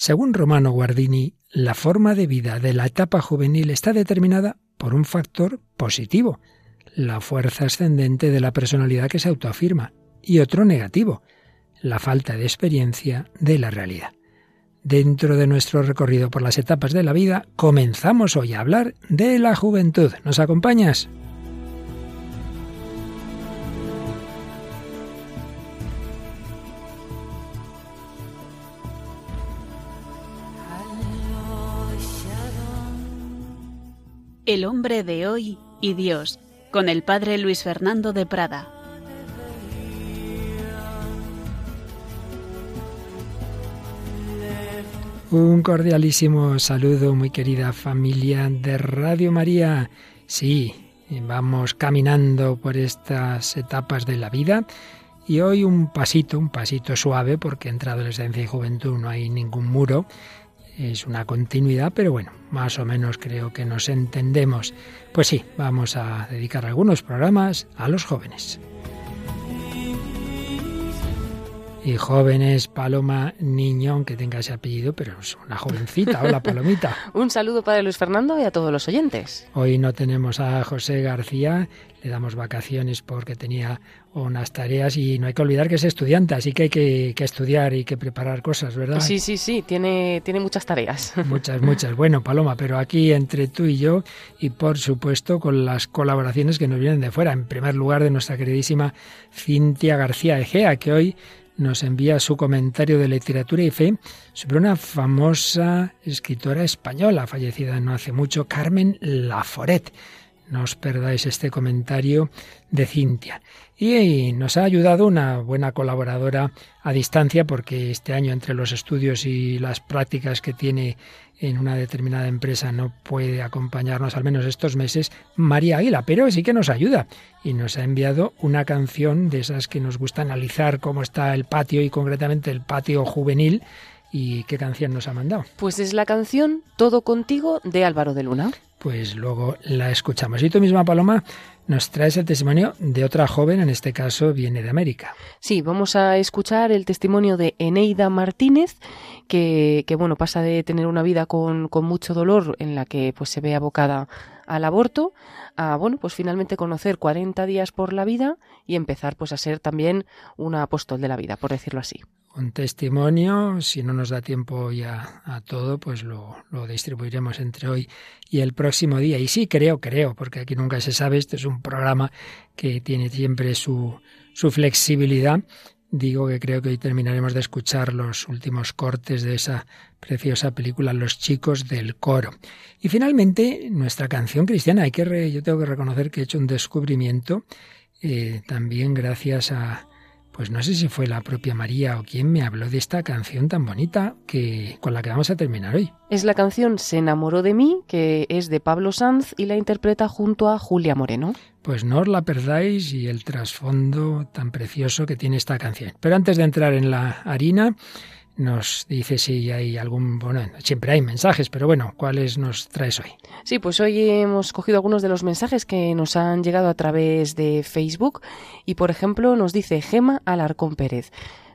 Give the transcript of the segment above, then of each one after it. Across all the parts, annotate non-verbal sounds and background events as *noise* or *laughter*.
Según Romano Guardini, la forma de vida de la etapa juvenil está determinada por un factor positivo, la fuerza ascendente de la personalidad que se autoafirma, y otro negativo, la falta de experiencia de la realidad. Dentro de nuestro recorrido por las etapas de la vida, comenzamos hoy a hablar de la juventud. ¿Nos acompañas? El hombre de hoy y Dios, con el padre Luis Fernando de Prada. Un cordialísimo saludo, muy querida familia de Radio María. Sí, vamos caminando por estas etapas de la vida y hoy un pasito, un pasito suave, porque entre adolescencia y juventud no hay ningún muro, es una continuidad, pero bueno, más o menos creo que nos entendemos. Pues sí, vamos a dedicar algunos programas a los jóvenes. Y jóvenes, Paloma Niño, aunque tenga ese apellido, pero es una jovencita. Hola, *laughs* Palomita. Un saludo para Luis Fernando y a todos los oyentes. Hoy no tenemos a José García, le damos vacaciones porque tenía unas tareas y no hay que olvidar que es estudiante, así que hay que, estudiar y que preparar cosas, ¿verdad? Sí, sí, sí, tiene, tiene muchas tareas. *laughs* Muchas, muchas. Bueno, Paloma, pero aquí entre tú y yo y por supuesto con las colaboraciones que nos vienen de fuera. En primer lugar de nuestra queridísima Cintia García Egea, que hoy nos envía su comentario de literatura y fe sobre una famosa escritora española fallecida no hace mucho, Carmen Laforet. No os perdáis este comentario de Cintia. Y nos ha ayudado una buena colaboradora a distancia porque este año entre los estudios y las prácticas que tiene en una determinada empresa no puede acompañarnos al menos estos meses María Águila, pero sí que nos ayuda y nos ha enviado una canción de esas que nos gusta analizar cómo está el patio y concretamente el patio juvenil. ¿Y qué canción nos ha mandado? Pues es la canción Todo contigo de Álvaro de Luna. Pues luego la escuchamos. Y tú misma, Paloma, nos traes el testimonio de otra joven, en este caso viene de América. Sí, vamos a escuchar el testimonio de Eneida Martínez, que, que bueno, pasa de tener una vida con, con, mucho dolor en la que pues se ve abocada al aborto, a bueno, pues finalmente conocer 40 días por la vida y empezar pues a ser también una apóstol de la vida, por decirlo así un testimonio. Si no nos da tiempo ya a todo, pues lo, lo, distribuiremos entre hoy y el próximo día. Y sí, creo, creo, porque aquí nunca se sabe, este es un programa que tiene siempre su, su flexibilidad. Digo que creo que hoy terminaremos de escuchar los últimos cortes de esa preciosa película Los chicos del coro. Y finalmente, nuestra canción cristiana. Hay que yo tengo que reconocer que he hecho un descubrimiento eh, también gracias a, pues no sé si fue la propia María o quien me habló de esta canción tan bonita que con la que vamos a terminar hoy. Es la canción Se enamoró de mí, que es de Pablo Sanz y la interpreta junto a Julia Moreno. Pues no os la perdáis y el trasfondo tan precioso que tiene esta canción. Pero antes de entrar en la harina, nos dice si hay algún, bueno, siempre hay mensajes, pero bueno, ¿cuáles nos traes hoy? Sí, pues hoy hemos cogido algunos de los mensajes que nos han llegado a través de Facebook y, por ejemplo, nos dice Gema Alarcón Pérez.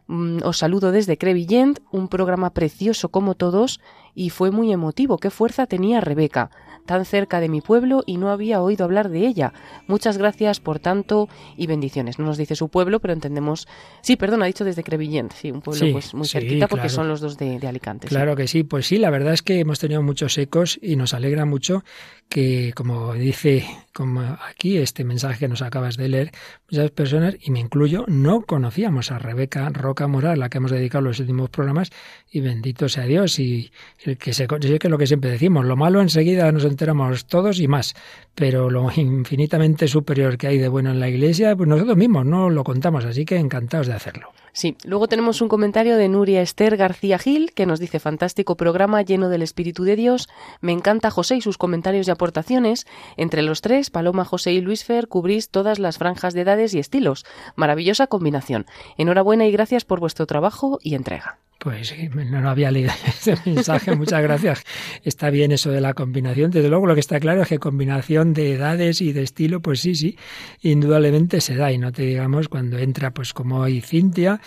Mm, os saludo desde Crevillent, un programa precioso como todos y fue muy emotivo. Qué fuerza tenía Rebeca tan cerca de mi pueblo y no había oído hablar de ella. Muchas gracias por tanto y bendiciones. No nos dice su pueblo, pero entendemos. Sí, perdón, ha dicho desde Crevillent, sí, un pueblo pues muy cerquita porque son los dos de, Alicante. Claro que sí, pues sí, la verdad es que hemos tenido muchos ecos y nos alegra mucho que, como dice como aquí este mensaje que nos acabas de leer, muchas personas, y me incluyo, no conocíamos a Rebeca Roca Moral, a la que hemos dedicado los últimos programas, y bendito sea Dios, y el que se que es lo que siempre decimos, lo malo enseguida nos enteramos todos y más, pero lo *laughs* infinitamente superior que hay de bueno en la iglesia, pues nosotros mismos no lo contamos, así que encantados de hacerlo. Sí, luego tenemos un comentario de Nuria Esther García Gil que nos dice fantástico programa lleno del Espíritu de Dios. Me encanta José y sus comentarios y aportaciones. Entre los tres, Paloma, José y Luis Fer, cubrís todas las franjas de edades y estilos. Maravillosa combinación. Enhorabuena y gracias por vuestro trabajo y entrega. Pues no había leído *laughs* ese mensaje, muchas gracias. Está bien eso de la combinación. Desde luego lo que está claro es que combinación de edades y de estilo, pues sí, sí, indudablemente se da. Y no te digamos cuando entra pues como hoy Cintia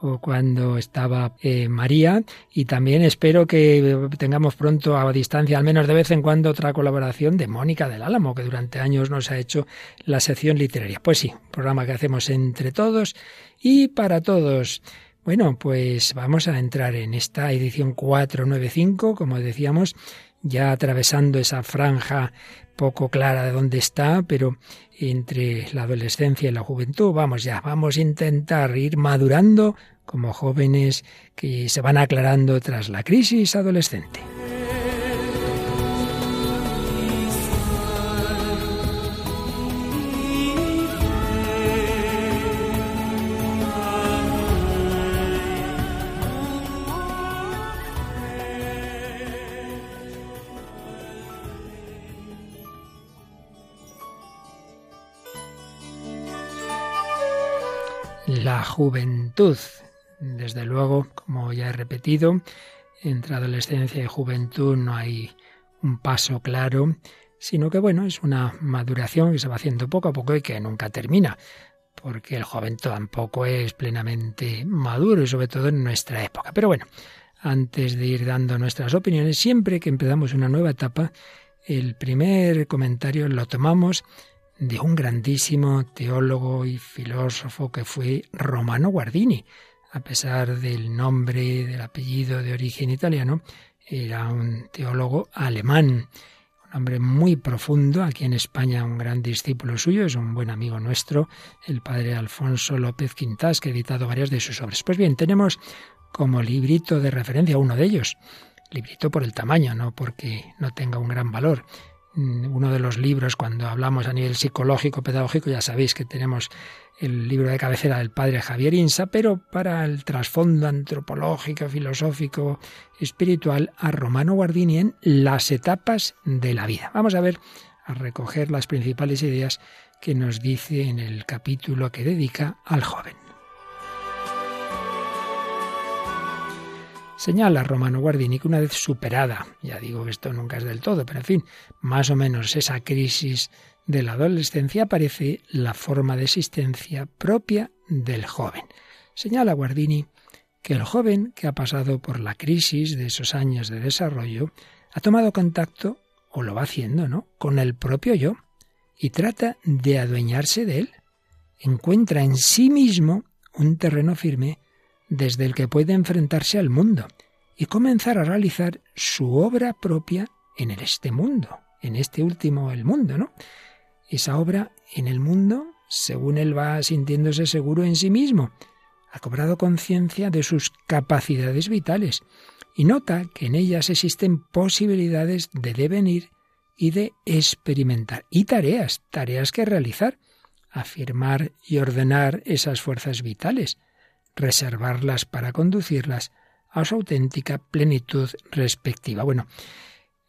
o cuando estaba eh, María y también espero que tengamos pronto a distancia, al menos de vez en cuando, otra colaboración de Mónica del Álamo, que durante años nos ha hecho la sección literaria. Pues sí, programa que hacemos entre todos y para todos. Bueno, pues vamos a entrar en esta edición 495, como decíamos, ya atravesando esa franja poco clara de dónde está, pero entre la adolescencia y la juventud, vamos ya, vamos a intentar ir madurando como jóvenes que se van aclarando tras la crisis adolescente. Juventud. Desde luego, como ya he repetido, entre adolescencia y juventud no hay un paso claro, sino que bueno, es una maduración que se va haciendo poco a poco y que nunca termina, porque el joven tampoco es plenamente maduro y sobre todo en nuestra época. Pero bueno, antes de ir dando nuestras opiniones, siempre que empezamos una nueva etapa, el primer comentario lo tomamos de un grandísimo teólogo y filósofo que fue Romano Guardini. A pesar del nombre, del apellido de origen italiano, era un teólogo alemán, un hombre muy profundo. Aquí en España un gran discípulo suyo, es un buen amigo nuestro, el padre Alfonso López Quintas, que ha editado varias de sus obras. Pues bien, tenemos como librito de referencia uno de ellos, librito por el tamaño, no porque no tenga un gran valor, uno de los libros, cuando hablamos a nivel psicológico, pedagógico, ya sabéis que tenemos el libro de cabecera del padre Javier Insa, pero para el trasfondo antropológico, filosófico, espiritual, a Romano Guardini en Las etapas de la vida. Vamos a ver, a recoger las principales ideas que nos dice en el capítulo que dedica al joven. Señala Romano Guardini que una vez superada, ya digo que esto nunca es del todo, pero en fin, más o menos esa crisis de la adolescencia aparece la forma de existencia propia del joven. Señala Guardini que el joven que ha pasado por la crisis de esos años de desarrollo ha tomado contacto, o lo va haciendo, ¿no?, con el propio yo y trata de adueñarse de él. Encuentra en sí mismo un terreno firme desde el que puede enfrentarse al mundo y comenzar a realizar su obra propia en este mundo, en este último el mundo, ¿no? Esa obra en el mundo, según él va sintiéndose seguro en sí mismo, ha cobrado conciencia de sus capacidades vitales y nota que en ellas existen posibilidades de devenir y de experimentar y tareas, tareas que realizar, afirmar y ordenar esas fuerzas vitales, reservarlas para conducirlas a su auténtica plenitud respectiva. Bueno,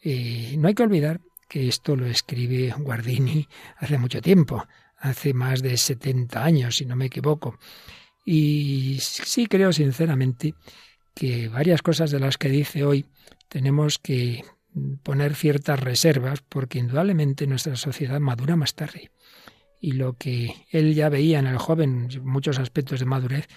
eh, no hay que olvidar que esto lo escribe Guardini hace mucho tiempo, hace más de 70 años, si no me equivoco. Y sí creo sinceramente que varias cosas de las que dice hoy tenemos que poner ciertas reservas porque indudablemente nuestra sociedad madura más tarde. Y lo que él ya veía en el joven, muchos aspectos de madurez,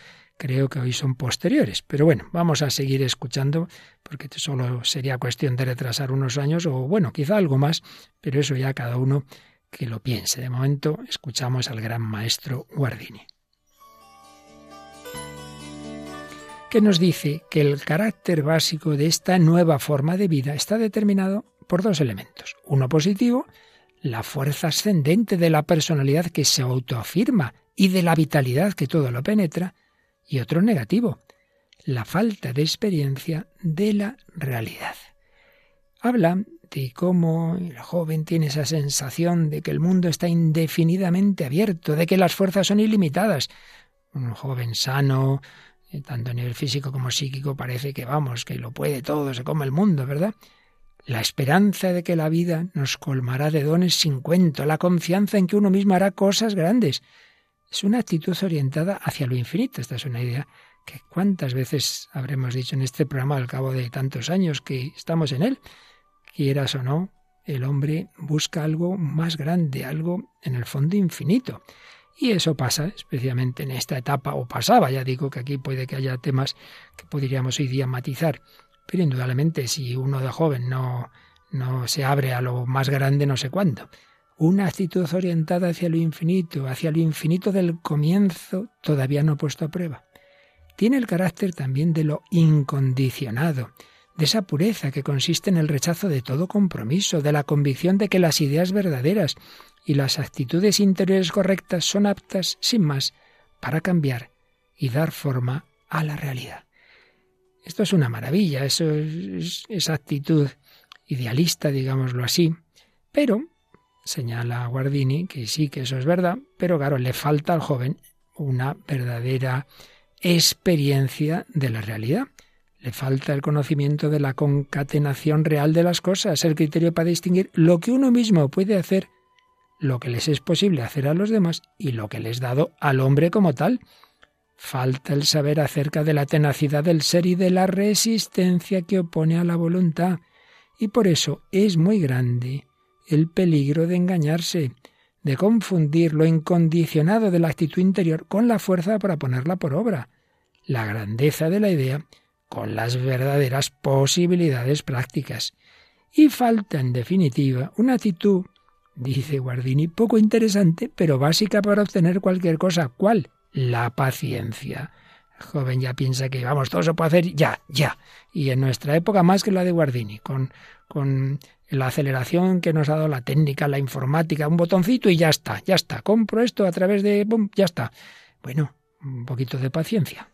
creo que hoy son posteriores. Pero bueno, vamos a seguir escuchando porque solo sería cuestión de retrasar unos años o bueno, quizá algo más, pero eso ya cada uno que lo piense. De momento escuchamos al gran maestro Guardini. que nos dice que el carácter básico de esta nueva forma de vida está determinado por dos elementos. Uno positivo, la fuerza ascendente de la personalidad que se autoafirma y de la vitalidad que todo lo penetra, y otro negativo, la falta de experiencia de la realidad. Habla de cómo el joven tiene esa sensación de que el mundo está indefinidamente abierto, de que las fuerzas son ilimitadas. Un joven sano, eh, tanto a nivel físico como psíquico, parece que vamos, que lo puede todo, se come el mundo, ¿verdad? La esperanza de que la vida nos colmará de dones sin cuento, la confianza en que uno mismo hará cosas grandes. Es una actitud orientada hacia lo infinito. Esta es una idea que cuántas veces habremos dicho en este programa al cabo de tantos años que estamos en él. Quieras o no, el hombre busca algo más grande, algo en el fondo infinito. Y eso pasa, especialmente en esta etapa, o pasaba, ya digo que aquí puede que haya temas que podríamos hoy día matizar, pero indudablemente si uno de joven no, no se abre a lo más grande no sé cuándo, una actitud orientada hacia lo infinito, hacia lo infinito del comienzo, todavía no puesto a prueba. Tiene el carácter también de lo incondicionado, de esa pureza que consiste en el rechazo de todo compromiso, de la convicción de que las ideas verdaderas y las actitudes interiores correctas son aptas, sin más, para cambiar y dar forma a la realidad. Esto es una maravilla, eso es esa actitud idealista, digámoslo así, pero señala Guardini que sí, que eso es verdad, pero claro, le falta al joven una verdadera experiencia de la realidad. Le falta el conocimiento de la concatenación real de las cosas, el criterio para distinguir lo que uno mismo puede hacer, lo que les es posible hacer a los demás y lo que les es dado al hombre como tal. Falta el saber acerca de la tenacidad del ser y de la resistencia que opone a la voluntad. Y por eso es muy grande el peligro de engañarse, de confundir lo incondicionado de la actitud interior con la fuerza para ponerla por obra, la grandeza de la idea con las verdaderas posibilidades prácticas. Y falta, en definitiva, una actitud, dice Guardini, poco interesante, pero básica para obtener cualquier cosa. ¿Cuál? La paciencia. Joven ya piensa que, vamos, todo se puede hacer ya, ya. Y en nuestra época más que la de Guardini, con, con la aceleración que nos ha dado la técnica, la informática, un botoncito y ya está, ya está. Compro esto a través de... ya está. Bueno, un poquito de paciencia.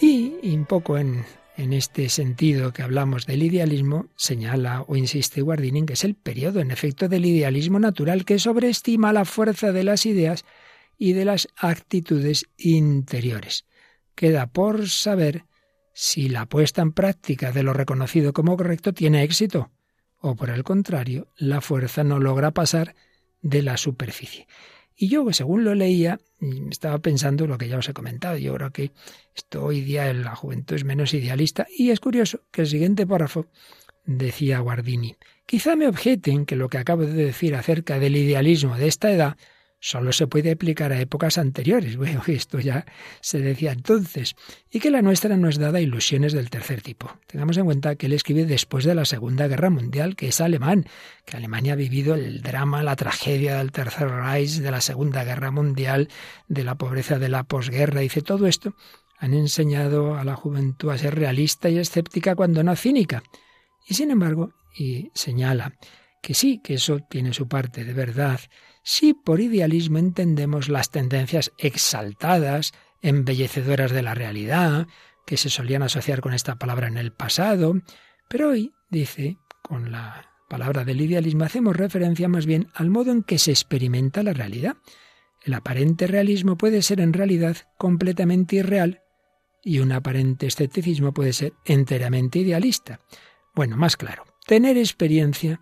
Y, un poco en, en este sentido que hablamos del idealismo, señala o insiste Guardini que es el periodo, en efecto, del idealismo natural que sobreestima la fuerza de las ideas y de las actitudes interiores. Queda por saber si la puesta en práctica de lo reconocido como correcto tiene éxito, o por el contrario, la fuerza no logra pasar de la superficie. Y yo, según lo leía, estaba pensando lo que ya os he comentado. Yo creo que esto hoy día en la juventud es menos idealista. Y es curioso que el siguiente párrafo decía Guardini. Quizá me objeten que lo que acabo de decir acerca del idealismo de esta edad solo se puede aplicar a épocas anteriores. *laughs* Bueno, esto ya se decía entonces. Y que la nuestra no es dada a ilusiones del tercer tipo. Tengamos en cuenta que él escribe después de la Segunda Guerra Mundial, que es alemán, que Alemania ha vivido el drama, la tragedia del Tercer Reich, de la Segunda Guerra Mundial, de la pobreza de la posguerra. Dice todo esto. Han enseñado a la juventud a ser realista y escéptica cuando no cínica. Y sin embargo, y señala que sí, que eso tiene su parte de verdad, si por idealismo entendemos las tendencias exaltadas, embellecedoras de la realidad, que se solían asociar con esta palabra en el pasado, pero hoy, dice, con la palabra del idealismo hacemos referencia más bien al modo en que se experimenta la realidad. El aparente realismo puede ser en realidad completamente irreal y un aparente escepticismo puede ser enteramente idealista. Bueno, más claro, tener experiencia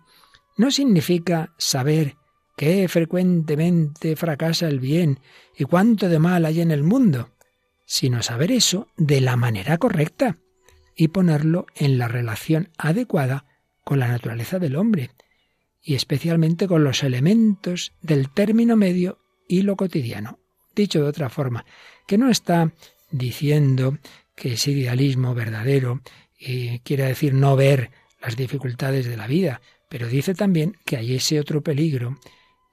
no significa saber qué frecuentemente fracasa el bien y cuánto de mal hay en el mundo, sino saber eso de la manera correcta y ponerlo en la relación adecuada con la naturaleza del hombre, y especialmente con los elementos del término medio y lo cotidiano. Dicho de otra forma, que no está diciendo que ese idealismo verdadero y quiere decir no ver las dificultades de la vida, pero dice también que hay ese otro peligro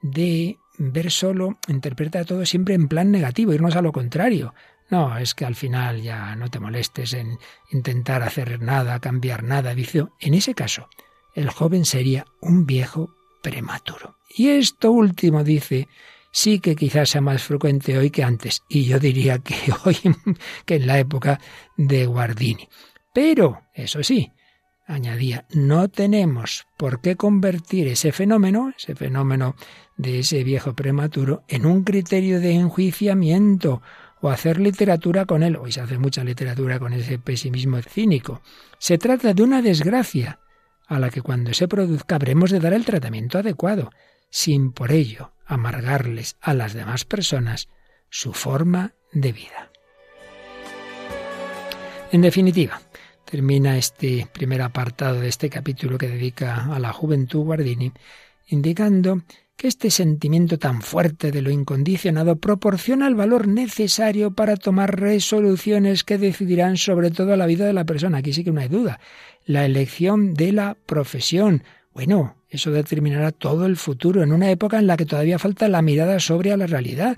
de ver solo, interpreta todo siempre en plan negativo, irnos a lo contrario. No, es que al final ya no te molestes en intentar hacer nada, cambiar nada, dice. En ese caso, el joven sería un viejo prematuro. Y esto último, dice, sí que quizás sea más frecuente hoy que antes, y yo diría que *laughs* hoy que en la época de Guardini. Pero, eso sí, añadía, no tenemos por qué convertir ese fenómeno, ese fenómeno de ese viejo prematuro, en un criterio de enjuiciamiento o hacer literatura con él. Hoy se hace mucha literatura con ese pesimismo cínico. Se trata de una desgracia a la que cuando se produzca habremos de dar el tratamiento adecuado, sin por ello amargarles a las demás personas su forma de vida. En definitiva, termina este primer apartado de este capítulo que dedica a la juventud Guardini, indicando que este sentimiento tan fuerte de lo incondicionado proporciona el valor necesario para tomar resoluciones que decidirán sobre todo la vida de la persona. Aquí sí que no hay duda. La elección de la profesión. Bueno, eso determinará todo el futuro en una época en la que todavía falta la mirada sobre la realidad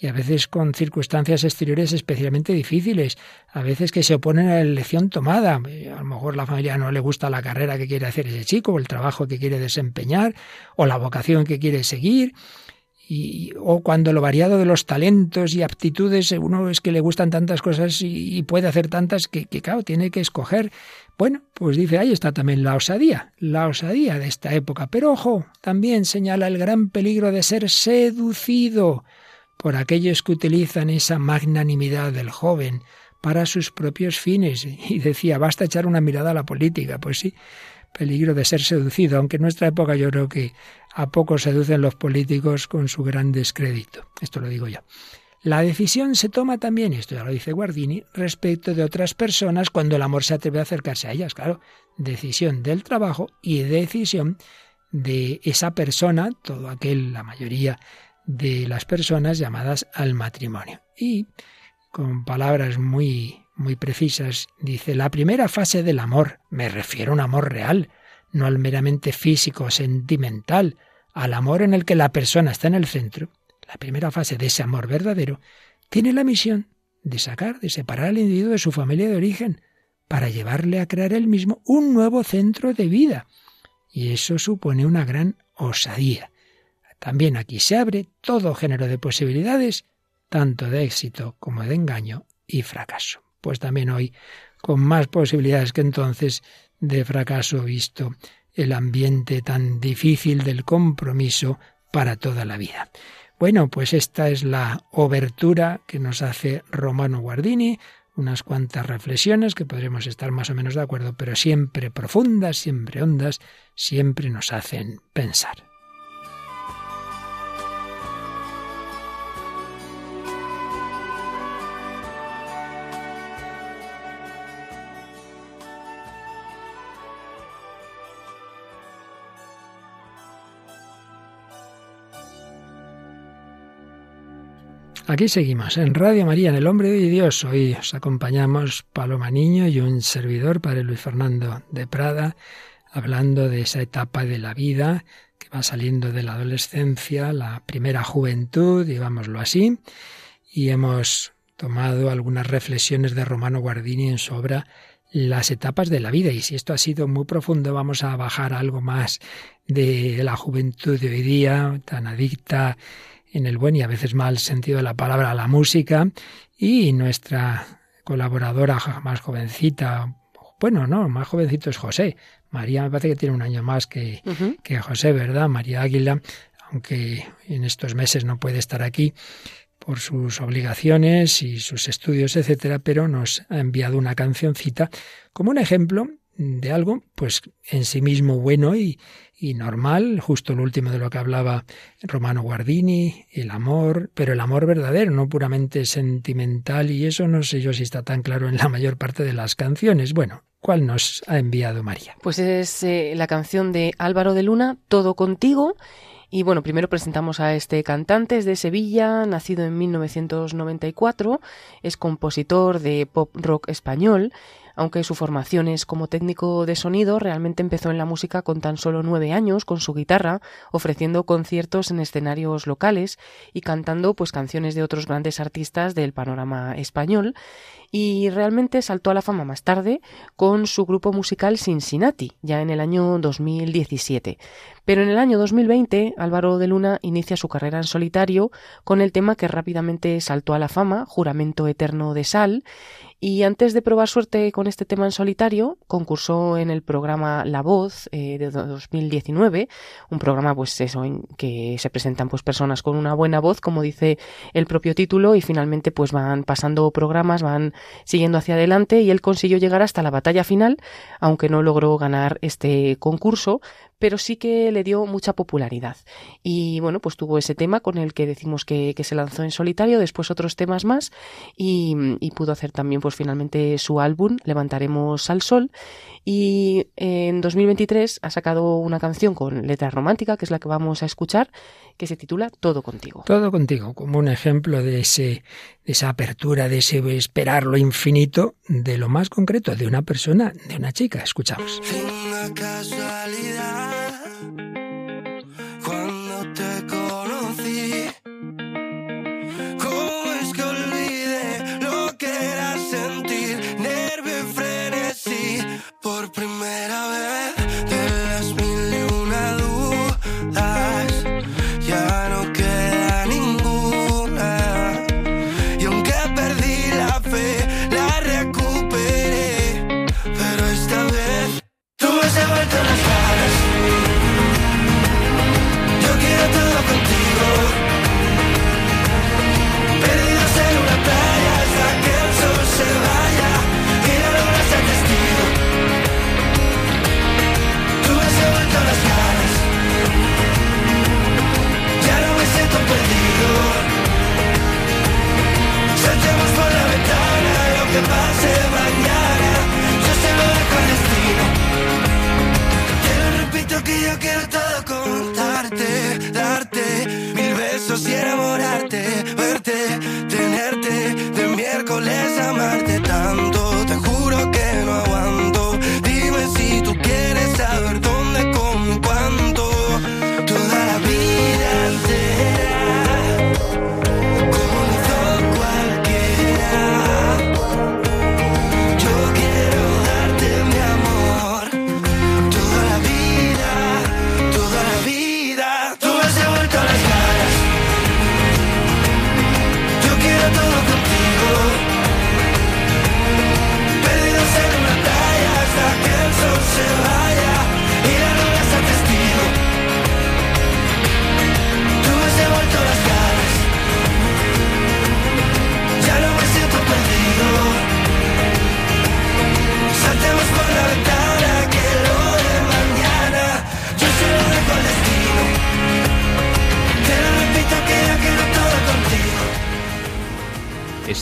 y a veces con circunstancias exteriores especialmente difíciles, a veces que se oponen a la elección tomada. A lo mejor la familia no le gusta la carrera que quiere hacer ese chico, o el trabajo que quiere desempeñar, o la vocación que quiere seguir. Y, o cuando lo variado de los talentos y aptitudes, uno es que le gustan tantas cosas y, puede hacer tantas que, que, claro, tiene que escoger. Bueno, pues dice, ahí está también la osadía, la osadía de esta época. Pero ojo, también señala el gran peligro de ser seducido por aquellos que utilizan esa magnanimidad del joven para sus propios fines. Y decía, basta echar una mirada a la política. Pues sí, peligro de ser seducido, aunque en nuestra época yo creo que a poco seducen los políticos con su gran descrédito. Esto lo digo yo. La decisión se toma también, esto ya lo dice Guardini, respecto de otras personas cuando el amor se atreve a acercarse a ellas. Claro, decisión del trabajo y decisión de esa persona, todo aquel, la mayoría de las personas llamadas al matrimonio. Y con palabras muy muy precisas dice, la primera fase del amor, me refiero a un amor real, no al meramente físico, sentimental, al amor en el que la persona está en el centro, la primera fase de ese amor verdadero, tiene la misión de sacar, de separar al individuo de su familia de origen, para llevarle a crear él mismo un nuevo centro de vida. Y eso supone una gran osadía. También aquí se abre todo género de posibilidades, tanto de éxito como de engaño y fracaso. Pues también hoy, con más posibilidades que entonces de fracaso, visto el ambiente tan difícil del compromiso para toda la vida. Bueno, pues esta es la obertura que nos hace Romano Guardini, unas cuantas reflexiones que podremos estar más o menos de acuerdo, pero siempre profundas, siempre hondas, siempre nos hacen pensar. Aquí seguimos en Radio María, en El Hombre de Dios. Hoy os acompañamos Paloma Niño y un servidor, Padre Luis Fernando de Prada, hablando de esa etapa de la vida que va saliendo de la adolescencia, la primera juventud, digámoslo así, y hemos tomado algunas reflexiones de Romano Guardini en su obra las etapas de la vida. Y si esto ha sido muy profundo, vamos a bajar algo más de la juventud de hoy día, tan adicta en el buen y a veces mal sentido de la palabra, la música, y nuestra colaboradora más jovencita, bueno, no, más jovencito es José. María me parece que tiene un año más que, que José, ¿verdad? María Águila, aunque en estos meses no puede estar aquí por sus obligaciones y sus estudios, etcétera, pero nos ha enviado una cancioncita como un ejemplo de algo, pues en sí mismo bueno y, y normal, justo lo último de lo que hablaba Romano Guardini, el amor, pero el amor verdadero, no puramente sentimental, y eso no sé yo si está tan claro en la mayor parte de las canciones. Bueno, ¿cuál nos ha enviado María? Pues es eh, la canción de Álvaro de Luna, Todo contigo. Y bueno, primero presentamos a este cantante, es de Sevilla, nacido en 1994, es compositor de pop rock español aunque su formación es como técnico de sonido, realmente empezó en la música con tan solo nueve años, con su guitarra, ofreciendo conciertos en escenarios locales y cantando pues canciones de otros grandes artistas del panorama español y realmente saltó a la fama más tarde con su grupo musical Cincinnati, ya en el año 2017. Pero en el año 2020, Álvaro de Luna inicia su carrera en solitario con el tema que rápidamente saltó a la fama, Juramento Eterno de Sal, y antes de probar suerte con este tema en solitario, concursó en el programa La Voz eh, de 2019, un programa pues eso en que se presentan pues personas con una buena voz, como dice el propio título, y finalmente pues van pasando programas, van siguiendo hacia adelante y él consiguió llegar hasta la batalla final, aunque no logró ganar este concurso, pero sí que le dio mucha popularidad. Y bueno, pues tuvo ese tema con el que decimos que, se lanzó en solitario, después otros temas más y, y pudo hacer también pues finalmente su álbum Levantaremos al Sol y en 2023 ha sacado una canción con letra romántica, que es la que vamos a escuchar, que se titula Todo contigo. Todo contigo, como un ejemplo de, ese, de esa apertura, de ese esperar lo infinito, de lo más concreto, de una persona, de una chica. Escuchamos.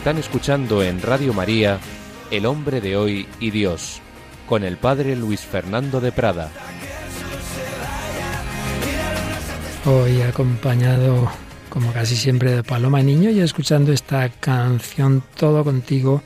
Están escuchando en Radio María El hombre de hoy y Dios, con el padre Luis Fernando de Prada. Hoy acompañado, como casi siempre, de Paloma Niño y escuchando esta canción Todo contigo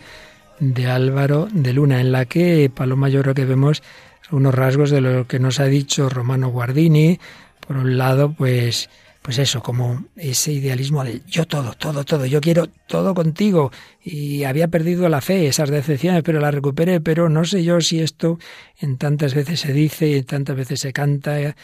de Álvaro de Luna, en la que Paloma yo creo que vemos unos rasgos de lo que nos ha dicho Romano Guardini. Por un lado, pues pues eso, como ese idealismo de yo todo, todo, todo, yo quiero todo contigo. Y había perdido la fe, esas decepciones, pero la recuperé, pero no sé yo si esto en tantas veces se dice y en tantas veces se canta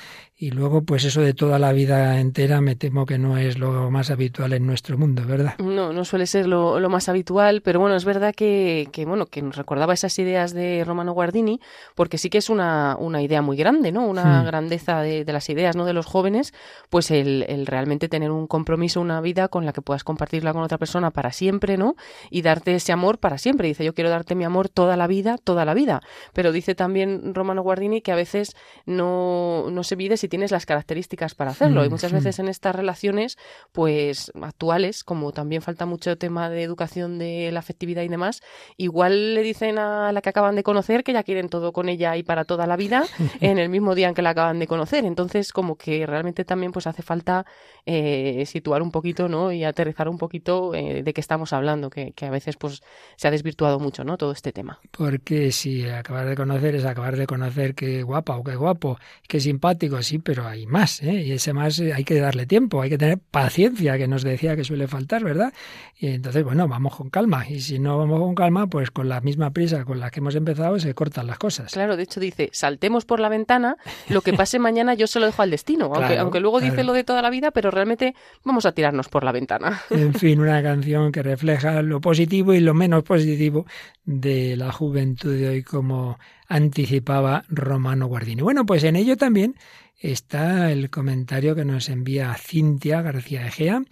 y luego, pues eso de toda la vida entera, me temo que no es lo más habitual en nuestro mundo, ¿verdad? No, no suele ser lo, más habitual, pero bueno, es verdad que, que, bueno, que nos recordaba esas ideas de Romano Guardini, porque sí que es una, una idea muy grande, ¿no? Una hmm. grandeza de, de, las ideas, ¿no? De los jóvenes, pues el, el, realmente tener un compromiso, una vida con la que puedas compartirla con otra persona para siempre, ¿no? Y darte ese amor para siempre. Dice, yo quiero darte mi amor toda la vida, toda la vida. Pero dice también Romano Guardini que a veces no, no se mide si tienes las características para hacerlo. y mm, muchas veces en estas relaciones, pues actuales, como también falta mucho tema de educación de la afectividad y demás, igual le dicen a la que acaban de conocer que ya quieren todo con ella y para toda la vida *laughs* en el mismo día en que la acaban de conocer. Entonces, como que realmente también pues hace falta eh, situar un poquito, ¿no? Y aterrizar un poquito eh, de qué estamos hablando, que, que, a veces pues se ha desvirtuado mucho, ¿no? Todo este tema. Porque si acabar de conocer es acabar de conocer qué guapa o qué guapo, qué simpático, sí, pero hay más, ¿eh? y ese más eh, hay que darle tiempo, hay que tener paciencia, que nos decía que suele faltar, ¿verdad? Y entonces, bueno, vamos con calma, y si no vamos con calma, pues con la misma prisa con la que hemos empezado se cortan las cosas. Claro, de hecho dice, saltemos por la ventana, lo que pase mañana yo se lo dejo al destino, *laughs* aunque, aunque luego dice lo de toda la vida, pero realmente vamos a tirarnos por la ventana. *laughs* En fin, una canción que refleja lo positivo y lo menos positivo de la juventud de hoy, como anticipaba Romano Guardini. Bueno, pues en ello también está el comentario que nos envía Cintia García Egea.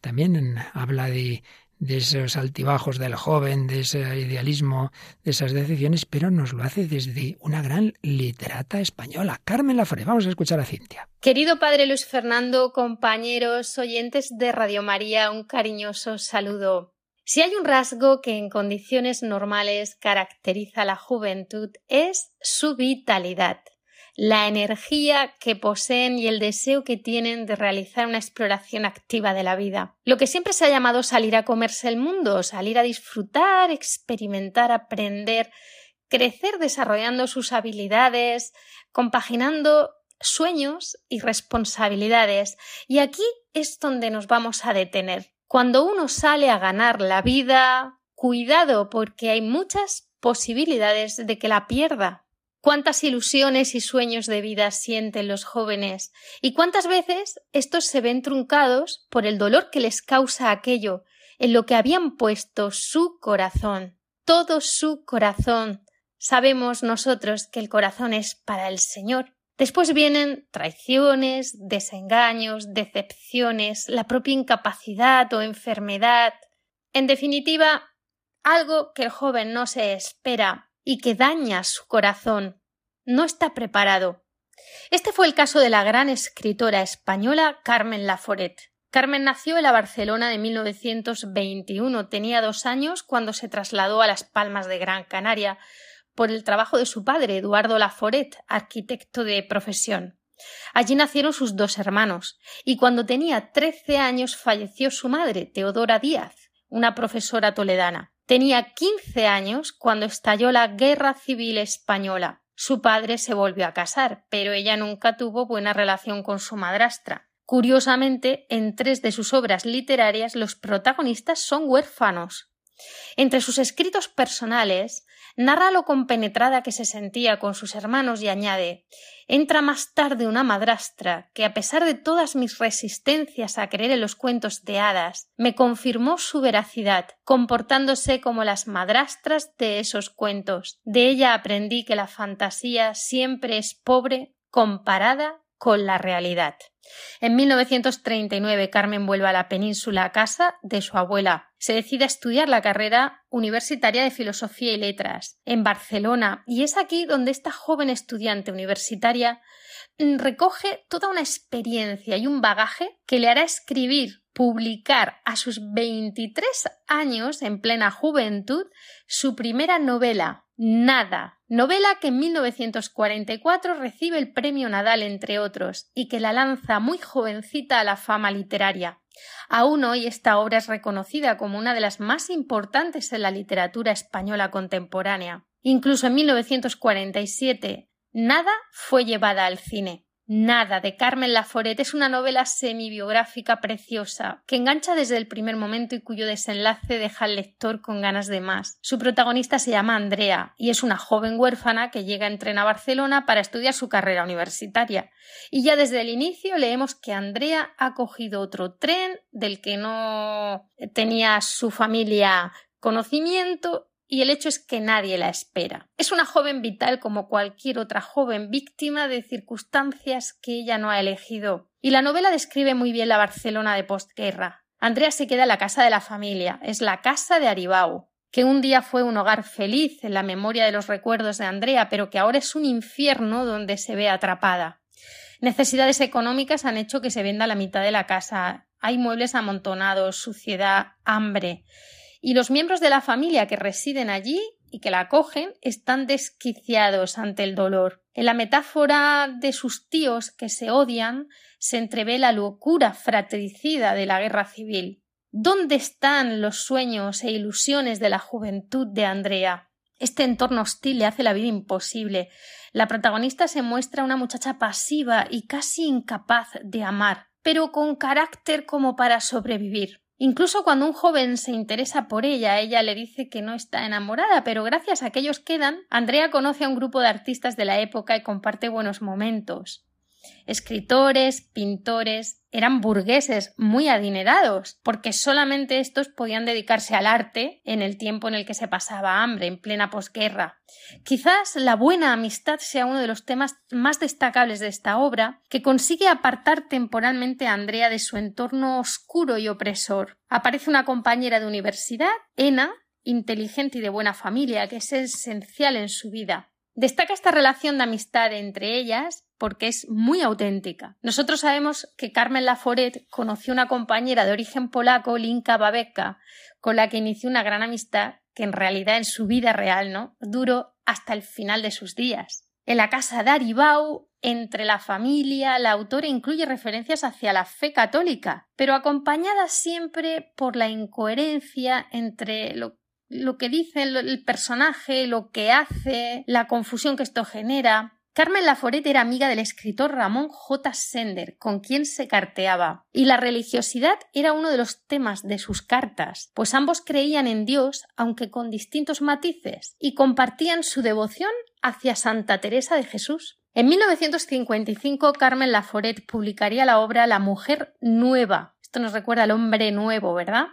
También habla de, de esos altibajos del joven, de ese idealismo, de esas decisiones, pero nos lo hace desde una gran literata española, Carmen Lafore. Vamos a escuchar a Cintia. Querido padre Luis Fernando, compañeros, oyentes de Radio María, un cariñoso saludo. Si hay un rasgo que en condiciones normales caracteriza a la juventud es su vitalidad la energía que poseen y el deseo que tienen de realizar una exploración activa de la vida. Lo que siempre se ha llamado salir a comerse el mundo, salir a disfrutar, experimentar, aprender, crecer desarrollando sus habilidades, compaginando sueños y responsabilidades. Y aquí es donde nos vamos a detener. Cuando uno sale a ganar la vida, cuidado porque hay muchas posibilidades de que la pierda cuántas ilusiones y sueños de vida sienten los jóvenes y cuántas veces estos se ven truncados por el dolor que les causa aquello en lo que habían puesto su corazón, todo su corazón. Sabemos nosotros que el corazón es para el Señor. Después vienen traiciones, desengaños, decepciones, la propia incapacidad o enfermedad. En definitiva, algo que el joven no se espera y que daña su corazón. No está preparado. Este fue el caso de la gran escritora española Carmen Laforet. Carmen nació en la Barcelona de 1921. Tenía dos años cuando se trasladó a Las Palmas de Gran Canaria por el trabajo de su padre, Eduardo Laforet, arquitecto de profesión. Allí nacieron sus dos hermanos, y cuando tenía trece años falleció su madre, Teodora Díaz, una profesora toledana. Tenía quince años cuando estalló la Guerra Civil Española. Su padre se volvió a casar, pero ella nunca tuvo buena relación con su madrastra. Curiosamente, en tres de sus obras literarias los protagonistas son huérfanos. Entre sus escritos personales narra lo compenetrada que se sentía con sus hermanos y añade entra más tarde una madrastra que a pesar de todas mis resistencias a creer en los cuentos de hadas me confirmó su veracidad comportándose como las madrastras de esos cuentos. De ella aprendí que la fantasía siempre es pobre comparada con la realidad. En 1939 Carmen vuelve a la península a casa de su abuela. Se decide a estudiar la carrera universitaria de Filosofía y Letras en Barcelona y es aquí donde esta joven estudiante universitaria mm, recoge toda una experiencia y un bagaje que le hará escribir publicar a sus 23 años, en plena juventud, su primera novela, Nada, novela que en 1944 recibe el premio Nadal, entre otros, y que la lanza muy jovencita a la fama literaria. Aún hoy esta obra es reconocida como una de las más importantes en la literatura española contemporánea. Incluso en 1947, Nada fue llevada al cine. Nada de Carmen Laforet es una novela semibiográfica preciosa, que engancha desde el primer momento y cuyo desenlace deja al lector con ganas de más. Su protagonista se llama Andrea y es una joven huérfana que llega en tren a Barcelona para estudiar su carrera universitaria. Y ya desde el inicio leemos que Andrea ha cogido otro tren del que no tenía su familia conocimiento y el hecho es que nadie la espera. Es una joven vital como cualquier otra joven víctima de circunstancias que ella no ha elegido. Y la novela describe muy bien la Barcelona de postguerra. Andrea se queda en la casa de la familia, es la casa de Aribau, que un día fue un hogar feliz en la memoria de los recuerdos de Andrea, pero que ahora es un infierno donde se ve atrapada. Necesidades económicas han hecho que se venda la mitad de la casa. Hay muebles amontonados, suciedad, hambre y los miembros de la familia que residen allí y que la acogen están desquiciados ante el dolor. En la metáfora de sus tíos que se odian se entrevé la locura fratricida de la guerra civil. ¿Dónde están los sueños e ilusiones de la juventud de Andrea? Este entorno hostil le hace la vida imposible. La protagonista se muestra una muchacha pasiva y casi incapaz de amar, pero con carácter como para sobrevivir. Incluso cuando un joven se interesa por ella, ella le dice que no está enamorada, pero gracias a que ellos quedan, Andrea conoce a un grupo de artistas de la época y comparte buenos momentos. Escritores, pintores, eran burgueses muy adinerados, porque solamente estos podían dedicarse al arte en el tiempo en el que se pasaba hambre, en plena posguerra. Quizás la buena amistad sea uno de los temas más destacables de esta obra, que consigue apartar temporalmente a Andrea de su entorno oscuro y opresor. Aparece una compañera de universidad, Ena, inteligente y de buena familia, que es esencial en su vida. Destaca esta relación de amistad entre ellas porque es muy auténtica. Nosotros sabemos que Carmen Laforet conoció una compañera de origen polaco, Linka Babeka, con la que inició una gran amistad que en realidad en su vida real no duró hasta el final de sus días. En la casa de Aribau, entre la familia, la autora incluye referencias hacia la fe católica, pero acompañada siempre por la incoherencia entre lo lo que dice el, personaje, lo que hace, la confusión que esto genera. Carmen Laforet era amiga del escritor Ramón J. Sender, con quien se carteaba, y la religiosidad era uno de los temas de sus cartas, pues ambos creían en Dios, aunque con distintos matices, y compartían su devoción hacia Santa Teresa de Jesús. En 1955 Carmen Laforet publicaría la obra La mujer nueva. Esto nos recuerda al hombre nuevo, ¿verdad?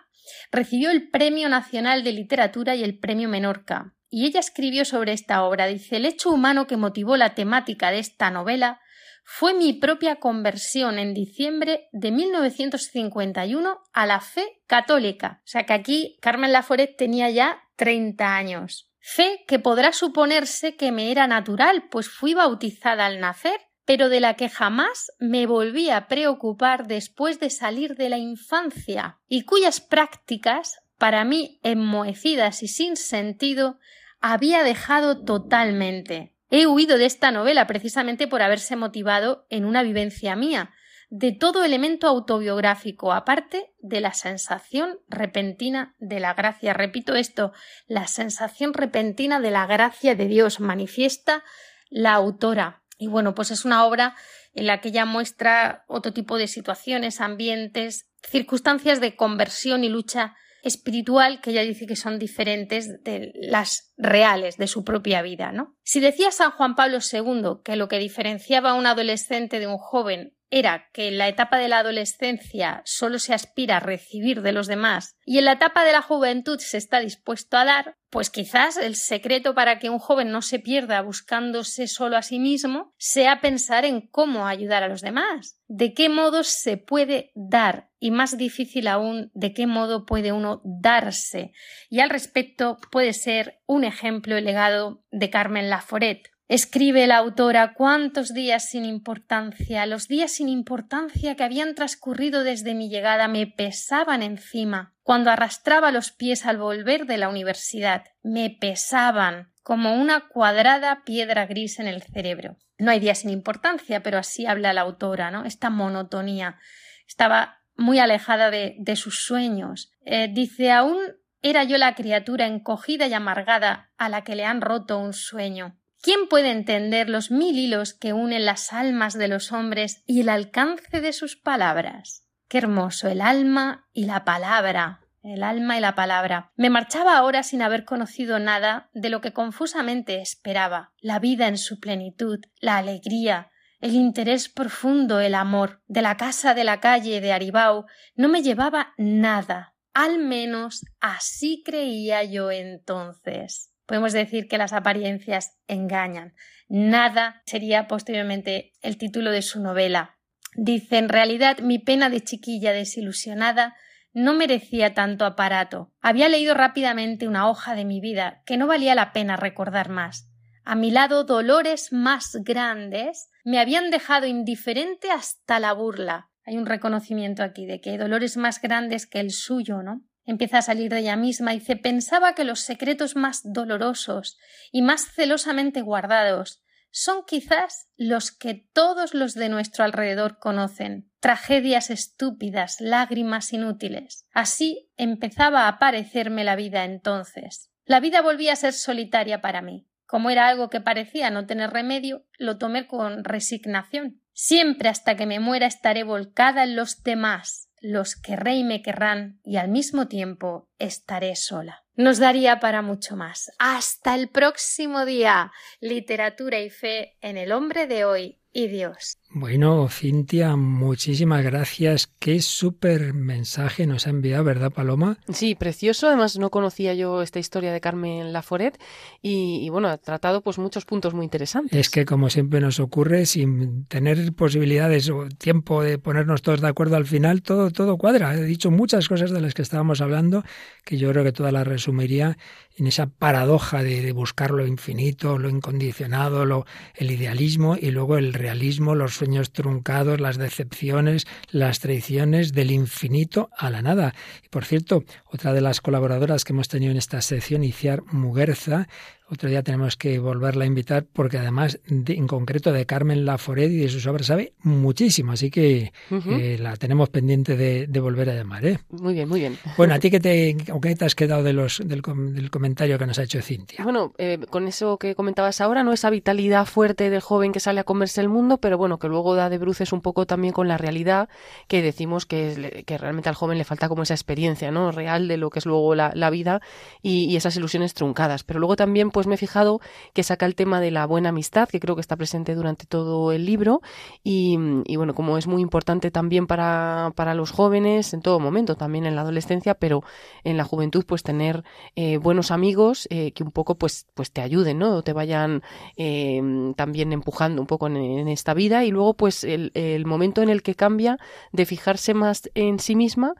Recibió el Premio Nacional de Literatura y el Premio Menorca. Y ella escribió sobre esta obra. Dice el hecho humano que motivó la temática de esta novela fue mi propia conversión en diciembre de 1951 a la fe católica. O sea que aquí Carmen Laforet tenía ya 30 años. Fe que podrá suponerse que me era natural, pues fui bautizada al nacer pero de la que jamás me volví a preocupar después de salir de la infancia, y cuyas prácticas, para mí enmohecidas y sin sentido, había dejado totalmente. He huido de esta novela precisamente por haberse motivado en una vivencia mía, de todo elemento autobiográfico, aparte de la sensación repentina de la gracia. Repito esto, la sensación repentina de la gracia de Dios manifiesta la autora y bueno, pues es una obra en la que ella muestra otro tipo de situaciones, ambientes, circunstancias de conversión y lucha espiritual que ella dice que son diferentes de las reales de su propia vida, ¿no? Si decía San Juan Pablo II que lo que diferenciaba a un adolescente de un joven era que en la etapa de la adolescencia solo se aspira a recibir de los demás y en la etapa de la juventud se está dispuesto a dar, pues quizás el secreto para que un joven no se pierda buscándose solo a sí mismo sea pensar en cómo ayudar a los demás, de qué modo se puede dar y más difícil aún de qué modo puede uno darse. Y al respecto puede ser un ejemplo el legado de Carmen Laforet, Escribe la autora cuántos días sin importancia, los días sin importancia que habían transcurrido desde mi llegada me pesaban encima, cuando arrastraba los pies al volver de la universidad, me pesaban como una cuadrada piedra gris en el cerebro. No hay días sin importancia, pero así habla la autora, ¿no? Esta monotonía. Estaba muy alejada de, sus sueños. Eh, dice aún era yo la criatura encogida y amargada a la que le han roto un sueño. ¿Quién puede entender los mil hilos que unen las almas de los hombres y el alcance de sus palabras? Qué hermoso el alma y la palabra. El alma y la palabra. Me marchaba ahora sin haber conocido nada de lo que confusamente esperaba. La vida en su plenitud, la alegría, el interés profundo, el amor. De la casa de la calle de Aribau no me llevaba nada. Al menos así creía yo entonces podemos decir que las apariencias engañan. Nada sería posteriormente el título de su novela. Dice en realidad mi pena de chiquilla desilusionada no merecía tanto aparato. Había leído rápidamente una hoja de mi vida que no valía la pena recordar más. A mi lado dolores más grandes me habían dejado indiferente hasta la burla. Hay un reconocimiento aquí de que hay dolores más grandes que el suyo, ¿no? Empieza a salir de ella misma y dice pensaba que los secretos más dolorosos y más celosamente guardados son quizás los que todos los de nuestro alrededor conocen, tragedias estúpidas, lágrimas inútiles. Así empezaba a parecerme la vida entonces. La vida volvía a ser solitaria para mí. Como era algo que parecía no tener remedio, lo tomé con resignación. Siempre hasta que me muera estaré volcada en los demás, los querré y me querrán, y al mismo tiempo estaré sola. Nos daría para mucho más. Hasta el próximo día. Literatura y fe en el hombre de hoy y Dios. Bueno, Cintia, muchísimas gracias. Qué súper mensaje nos ha enviado, ¿verdad, Paloma? Sí, precioso. Además, no conocía yo esta historia de Carmen Laforet y, y, bueno, ha tratado pues muchos puntos muy interesantes. Es que, como siempre nos ocurre, sin tener posibilidades o tiempo de ponernos todos de acuerdo al final, todo, todo cuadra. He dicho muchas cosas de las que estábamos hablando que yo creo que todas las resumiría en esa paradoja de, de buscar lo infinito, lo incondicionado, lo, el idealismo y luego el realismo, los sueños truncados, las decepciones, las traiciones del infinito a la nada. Y por cierto, otra de las colaboradoras que hemos tenido en esta sección, Iciar Muguerza, otro día tenemos que volverla a invitar porque además, de, en concreto, de Carmen Laforet y de sus obras sabe muchísimo, así que uh -huh. eh, la tenemos pendiente de, de, volver a llamar. ¿eh? Muy bien, muy bien. Bueno, ¿a ti qué te, qué te has quedado de los, del, del, comentario que nos ha hecho Cintia? Bueno, eh, con eso que comentabas ahora, no esa vitalidad fuerte del joven que sale a comerse el mundo, pero bueno, que luego da de bruces un poco también con la realidad, que decimos que, que realmente al joven le falta como esa experiencia ¿no? real de lo que es luego la, la vida y, y esas ilusiones truncadas. Pero luego también, pues me he fijado que saca el tema de la buena amistad, que creo que está presente durante todo el libro, y, bueno, como es muy importante también para, para, los jóvenes en todo momento, también en la adolescencia, pero en la juventud, pues tener eh, buenos amigos eh, que un poco pues, pues te ayuden, ¿no? O te vayan eh, también empujando un poco en, en, esta vida, y luego pues el, el momento en el que cambia de fijarse más en sí misma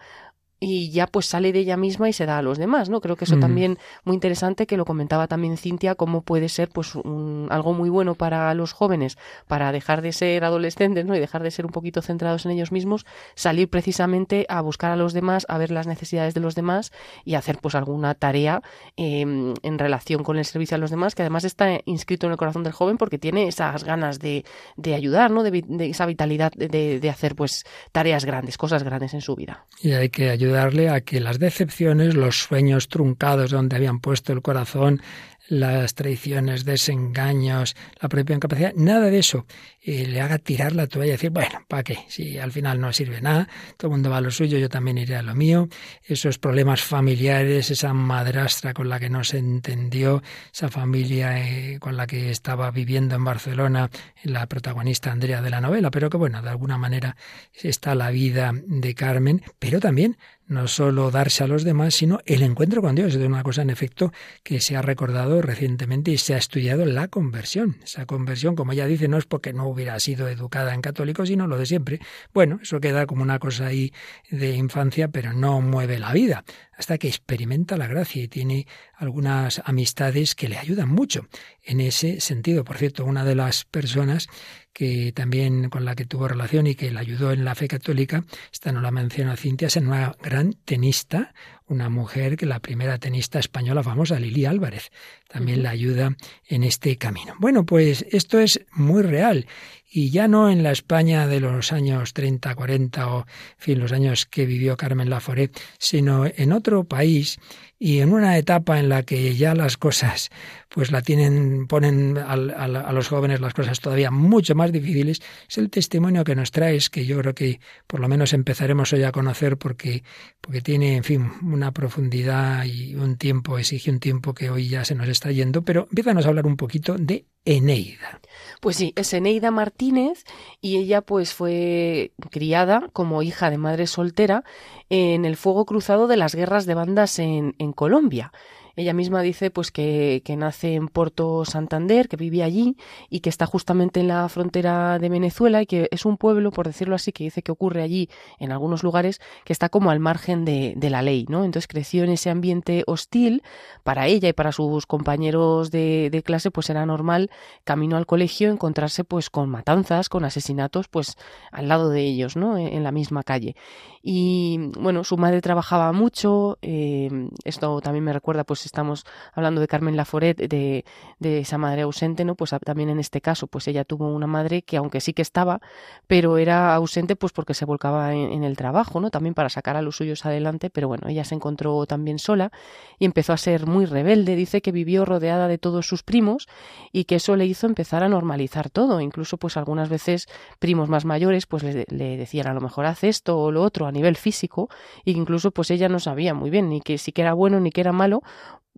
y ya pues sale de ella misma y se da a los demás, ¿no? Creo que eso mm. también muy interesante que lo comentaba también Cintia, cómo puede ser pues un, algo muy bueno para los jóvenes para dejar de ser adolescentes, ¿no? Y dejar de ser un poquito centrados en ellos mismos, salir precisamente a buscar a los demás, a ver las necesidades de los demás y hacer pues alguna tarea eh, en relación con el servicio a los demás, que además está inscrito en el corazón del joven porque tiene esas ganas de, de ayudar, ¿no? De, de esa vitalidad de, de hacer pues tareas grandes, cosas grandes en su vida. Y hay que ayudar ayudarle a que las decepciones, los sueños truncados donde habían puesto el corazón, las traiciones, desengaños, la propia incapacidad, nada de eso eh, le haga tirar la toalla y decir, bueno, ¿para qué? Si al final no sirve nada, todo el mundo va a lo suyo, yo también iré a lo mío, esos problemas familiares, esa madrastra con la que no se entendió, esa familia eh, con la que estaba viviendo en Barcelona la protagonista Andrea de la novela, pero que bueno, de alguna manera está la vida de Carmen, pero también no solo darse a los demás, sino el encuentro con Dios. Es una cosa, en efecto, que se ha recordado recientemente y se ha estudiado la conversión. Esa conversión, como ella dice, no es porque no hubiera sido educada en católico, sino lo de siempre. Bueno, eso queda como una cosa ahí de infancia, pero no mueve la vida hasta que experimenta la gracia y tiene algunas amistades que le ayudan mucho en ese sentido. Por cierto, una de las personas que también con la que tuvo relación y que le ayudó en la fe católica, esta no la menciona Cintia, es una gran tenista, una mujer que la primera tenista española famosa, Lili Álvarez, también la ayuda en este camino. Bueno, pues esto es muy real y ya no en la España de los años 30, 40 o, en fin, los años que vivió Carmen Laforet, sino en otro país y en una etapa en la que ya las cosas pues la tienen ponen a, a, a, los jóvenes las cosas todavía mucho más difíciles es el testimonio que nos traes que yo creo que por lo menos empezaremos hoy a conocer porque porque tiene en fin una profundidad y un tiempo exige un tiempo que hoy ya se nos está yendo pero empiézanos a hablar un poquito de Eneida. Pues sí, es Eneida Martínez y ella pues fue criada como hija de madre soltera en el fuego cruzado de las guerras de bandas en, en Colombia. Ella misma dice pues que, que, nace en Porto Santander, que vive allí y que está justamente en la frontera de Venezuela y que es un pueblo, por decirlo así, que dice que ocurre allí en algunos lugares que está como al margen de, de la ley, ¿no? Entonces creció en ese ambiente hostil para ella y para sus compañeros de, de clase, pues era normal camino al colegio encontrarse pues con matanzas, con asesinatos, pues al lado de ellos, ¿no? En, en la misma calle. Y bueno, su madre trabajaba mucho, eh, esto también me recuerda pues estamos hablando de Carmen Laforet, de, de, esa madre ausente, ¿no? Pues también en este caso, pues ella tuvo una madre que aunque sí que estaba, pero era ausente pues porque se volcaba en, el trabajo, ¿no? También para sacar a los suyos adelante, pero bueno, ella se encontró también sola y empezó a ser muy rebelde, dice que vivió rodeada de todos sus primos y que eso le hizo empezar a normalizar todo, incluso pues algunas veces primos más mayores pues le, le decían a lo mejor haz esto o lo otro a nivel físico, e incluso pues ella no sabía muy bien ni que si que era bueno ni que era malo,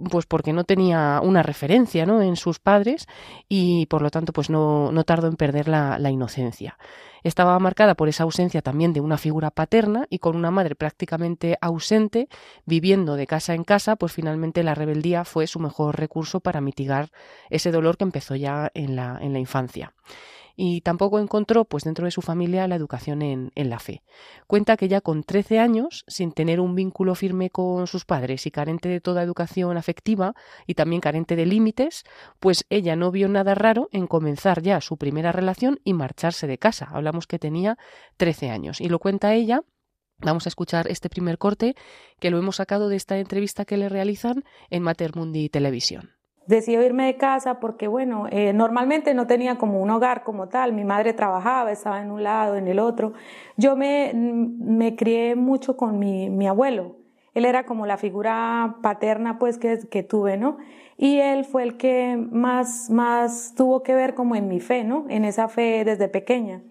pues porque no tenía una referencia ¿no? en sus padres y por lo tanto pues no, no tardó en perder la, la, inocencia. Estaba marcada por esa ausencia también de una figura paterna y con una madre prácticamente ausente, viviendo de casa en casa, pues finalmente la rebeldía fue su mejor recurso para mitigar ese dolor que empezó ya en la, en la infancia y tampoco encontró pues dentro de su familia la educación en, la fe. Cuenta que ya con 13 años, sin tener un vínculo firme con sus padres y carente de toda educación afectiva y también carente de límites, pues ella no vio nada raro en comenzar ya su primera relación y marcharse de casa. Hablamos que tenía 13 años y lo cuenta ella Vamos a escuchar este primer corte que lo hemos sacado de esta entrevista que le realizan en Mater Mundi Televisión. Decidí irme de casa porque, bueno, eh, normalmente no tenía como un hogar como tal. Mi madre trabajaba, estaba en un lado, en el otro. Yo me, me crié mucho con mi, mi abuelo. Él era como la figura paterna, pues, que, que tuve, ¿no? Y él fue el que más, más tuvo que ver como en mi fe, ¿no? En esa fe desde pequeña.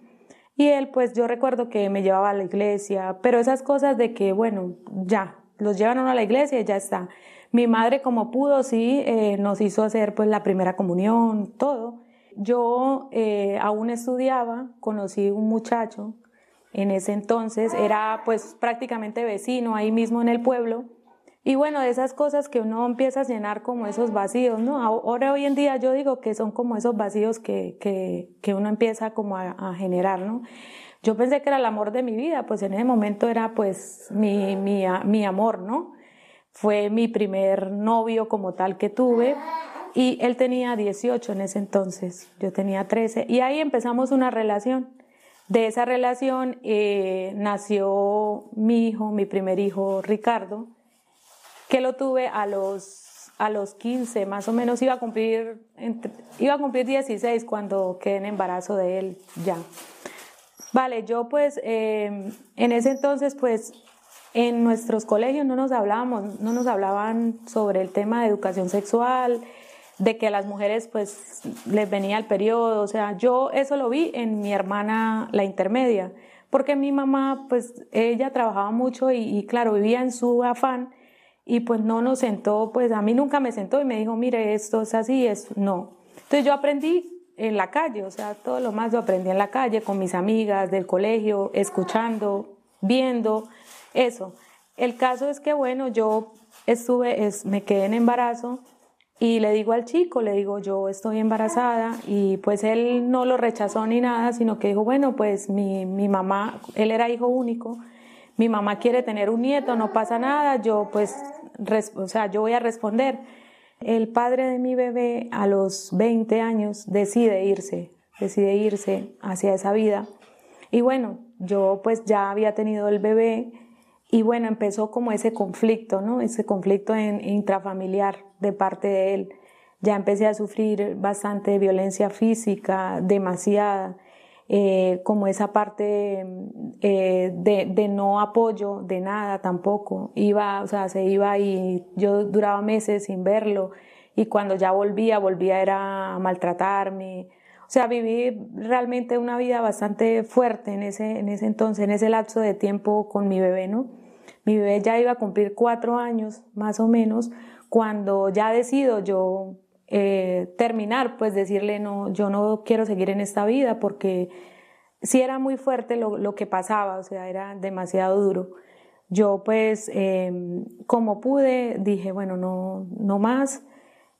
Y él, pues, yo recuerdo que me llevaba a la iglesia, pero esas cosas de que, bueno, ya, los llevan a a la iglesia y ya está. Mi madre como pudo, sí, eh, nos hizo hacer pues la primera comunión, todo. Yo eh, aún estudiaba, conocí un muchacho en ese entonces, era pues prácticamente vecino ahí mismo en el pueblo. Y bueno, de esas cosas que uno empieza a llenar como esos vacíos, ¿no? Ahora hoy en día yo digo que son como esos vacíos que, que, que uno empieza como a, a, generar, ¿no? Yo pensé que era el amor de mi vida, pues en ese momento era pues mi, mi, mi amor, ¿no? Fue mi primer novio como tal que tuve y él tenía 18 en ese entonces, yo tenía 13 y ahí empezamos una relación. De esa relación eh, nació mi hijo, mi primer hijo Ricardo, que lo tuve a los, a los 15 más o menos, iba a cumplir, iba a cumplir 16 cuando quedé en embarazo de él ya. Vale, yo pues eh, en ese entonces pues en nuestros colegios no nos hablábamos, no nos hablaban sobre el tema de educación sexual, de que a las mujeres pues les venía el periodo, o sea, yo eso lo vi en mi hermana la intermedia, porque mi mamá pues ella trabajaba mucho y, y claro, vivía en su afán y pues no nos sentó, pues a mí nunca me sentó y me dijo, mire, esto es así, es no. Entonces yo aprendí en la calle, o sea, todo lo más lo aprendí en la calle, con mis amigas del colegio, escuchando, viendo, eso. El caso es que, bueno, yo estuve, es, me quedé en embarazo y le digo al chico, le digo, yo estoy embarazada y pues él no lo rechazó ni nada, sino que dijo, bueno, pues mi, mi mamá, él era hijo único, mi mamá quiere tener un nieto, no pasa nada, yo pues, o sea, yo voy a responder. El padre de mi bebé a los 20 años decide irse, decide irse hacia esa vida. Y bueno, yo pues ya había tenido el bebé, y bueno, empezó como ese conflicto, ¿no? Ese conflicto intrafamiliar de parte de él. Ya empecé a sufrir bastante violencia física, demasiada, eh, como esa parte eh, de, de, no apoyo, de nada tampoco. Iba, o sea, se iba y yo duraba meses sin verlo y cuando ya volvía, volvía era a maltratarme. O sea, viví realmente una vida bastante fuerte en ese, en ese entonces, en ese lapso de tiempo con mi bebé, ¿no? Mi bebé ya iba a cumplir cuatro años, más o menos, cuando ya decido yo eh, terminar, pues decirle, no, yo no quiero seguir en esta vida porque sí era muy fuerte lo, lo que pasaba, o sea, era demasiado duro. Yo pues, eh, como pude, dije, bueno, no, no más,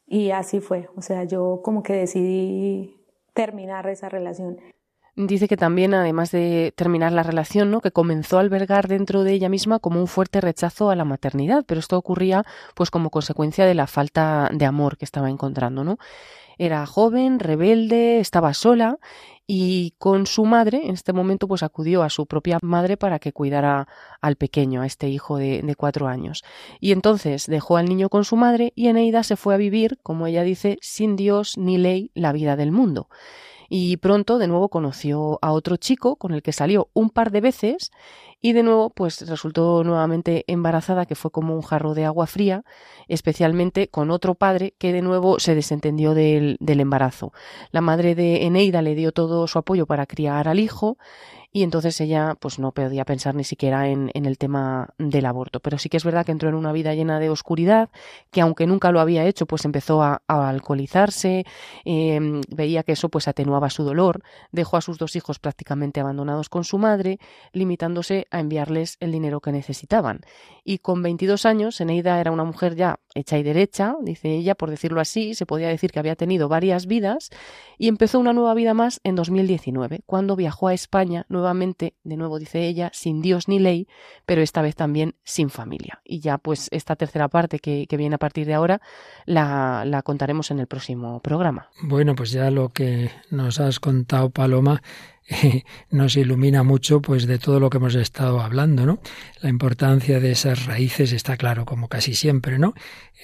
y así fue, o sea, yo como que decidí terminar esa relación. Dice que también, además de terminar la relación, ¿no? que comenzó a albergar dentro de ella misma como un fuerte rechazo a la maternidad, pero esto ocurría pues como consecuencia de la falta de amor que estaba encontrando, ¿no? Era joven, rebelde, estaba sola y con su madre, en este momento, pues acudió a su propia madre para que cuidara al pequeño, a este hijo de, de, cuatro años. Y entonces dejó al niño con su madre y Eneida se fue a vivir, como ella dice, sin Dios ni ley, la vida del mundo y pronto de nuevo conoció a otro chico con el que salió un par de veces y de nuevo pues resultó nuevamente embarazada que fue como un jarro de agua fría, especialmente con otro padre que de nuevo se desentendió del, del embarazo. La madre de Eneida le dio todo su apoyo para criar al hijo y entonces ella pues no podía pensar ni siquiera en, el tema del aborto. Pero sí que es verdad que entró en una vida llena de oscuridad, que aunque nunca lo había hecho, pues empezó a, alcoholizarse, em, veía que eso pues atenuaba su dolor, dejó a sus dos hijos prácticamente abandonados con su madre, limitándose a enviarles el dinero que necesitaban. Y con 22 años, Eneida era una mujer ya hecha y derecha, dice ella, por decirlo así, se podía decir que había tenido varias vidas, y empezó una nueva vida más en 2019, cuando viajó a España nuevamente, de nuevo dice ella, sin Dios ni ley, pero esta vez también sin familia. Y ya pues esta tercera parte que, viene a partir de ahora la, la contaremos en el próximo programa. Bueno, pues ya lo que nos has contado, Paloma, *laughs* nos ilumina mucho pues de todo lo que hemos estado hablando, ¿no? La importancia de esas raíces está claro, como casi siempre, ¿no?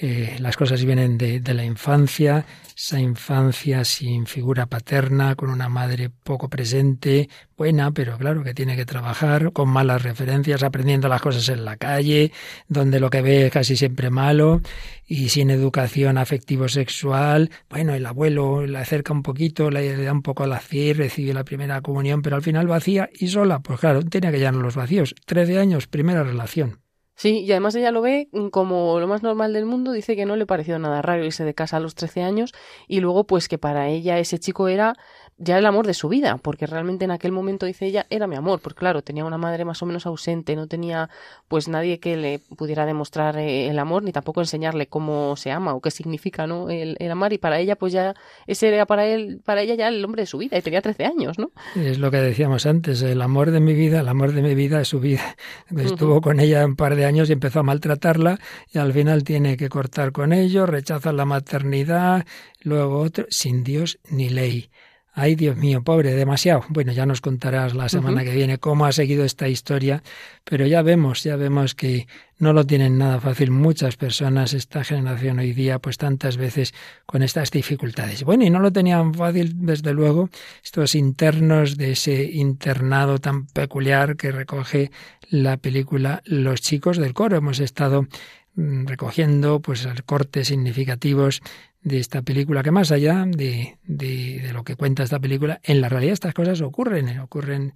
Eh, las cosas vienen de, de, la infancia, esa infancia sin figura paterna, con una madre poco presente, buena, pero claro que tiene que trabajar, con malas referencias, aprendiendo las cosas en la calle, donde lo que ve es casi siempre malo, y sin educación afectivo-sexual. Bueno, el abuelo le acerca un poquito, le da un poco al hacer, recibe la primera comunión, pero al final vacía y sola. Pues claro, tenía que llenar los vacíos. Trece años, primera relación. Sí, y además ella lo ve como lo más normal del mundo, dice que no le pareció nada raro irse de casa a los 13 años y luego pues que para ella ese chico era ya el amor de su vida, porque realmente en aquel momento, dice ella, era mi amor, porque claro, tenía una madre más o menos ausente, no tenía pues nadie que le pudiera demostrar eh, el amor, ni tampoco enseñarle cómo se ama o qué significa ¿no? el, amar, y para ella pues ya, ese era para él, para ella ya el hombre de su vida, y tenía 13 años, ¿no? Es lo que decíamos antes, el amor de mi vida, el amor de mi vida es su vida. *laughs* Estuvo con ella un par de años y empezó a maltratarla, y al final tiene que cortar con ello, rechaza la maternidad, luego otro, sin Dios ni ley. Ay, Dios mío, pobre, demasiado. Bueno, ya nos contarás la semana que viene cómo ha seguido esta historia, pero ya vemos, ya vemos que no lo tienen nada fácil muchas personas, esta generación hoy día, pues tantas veces con estas dificultades. Bueno, y no lo tenían fácil, desde luego, estos internos de ese internado tan peculiar que recoge la película Los chicos del coro. Hemos estado mm, recogiendo pues cortes significativos de esta película, que más allá de, de, lo que cuenta esta película, en la realidad estas cosas ocurren, eh, ocurren,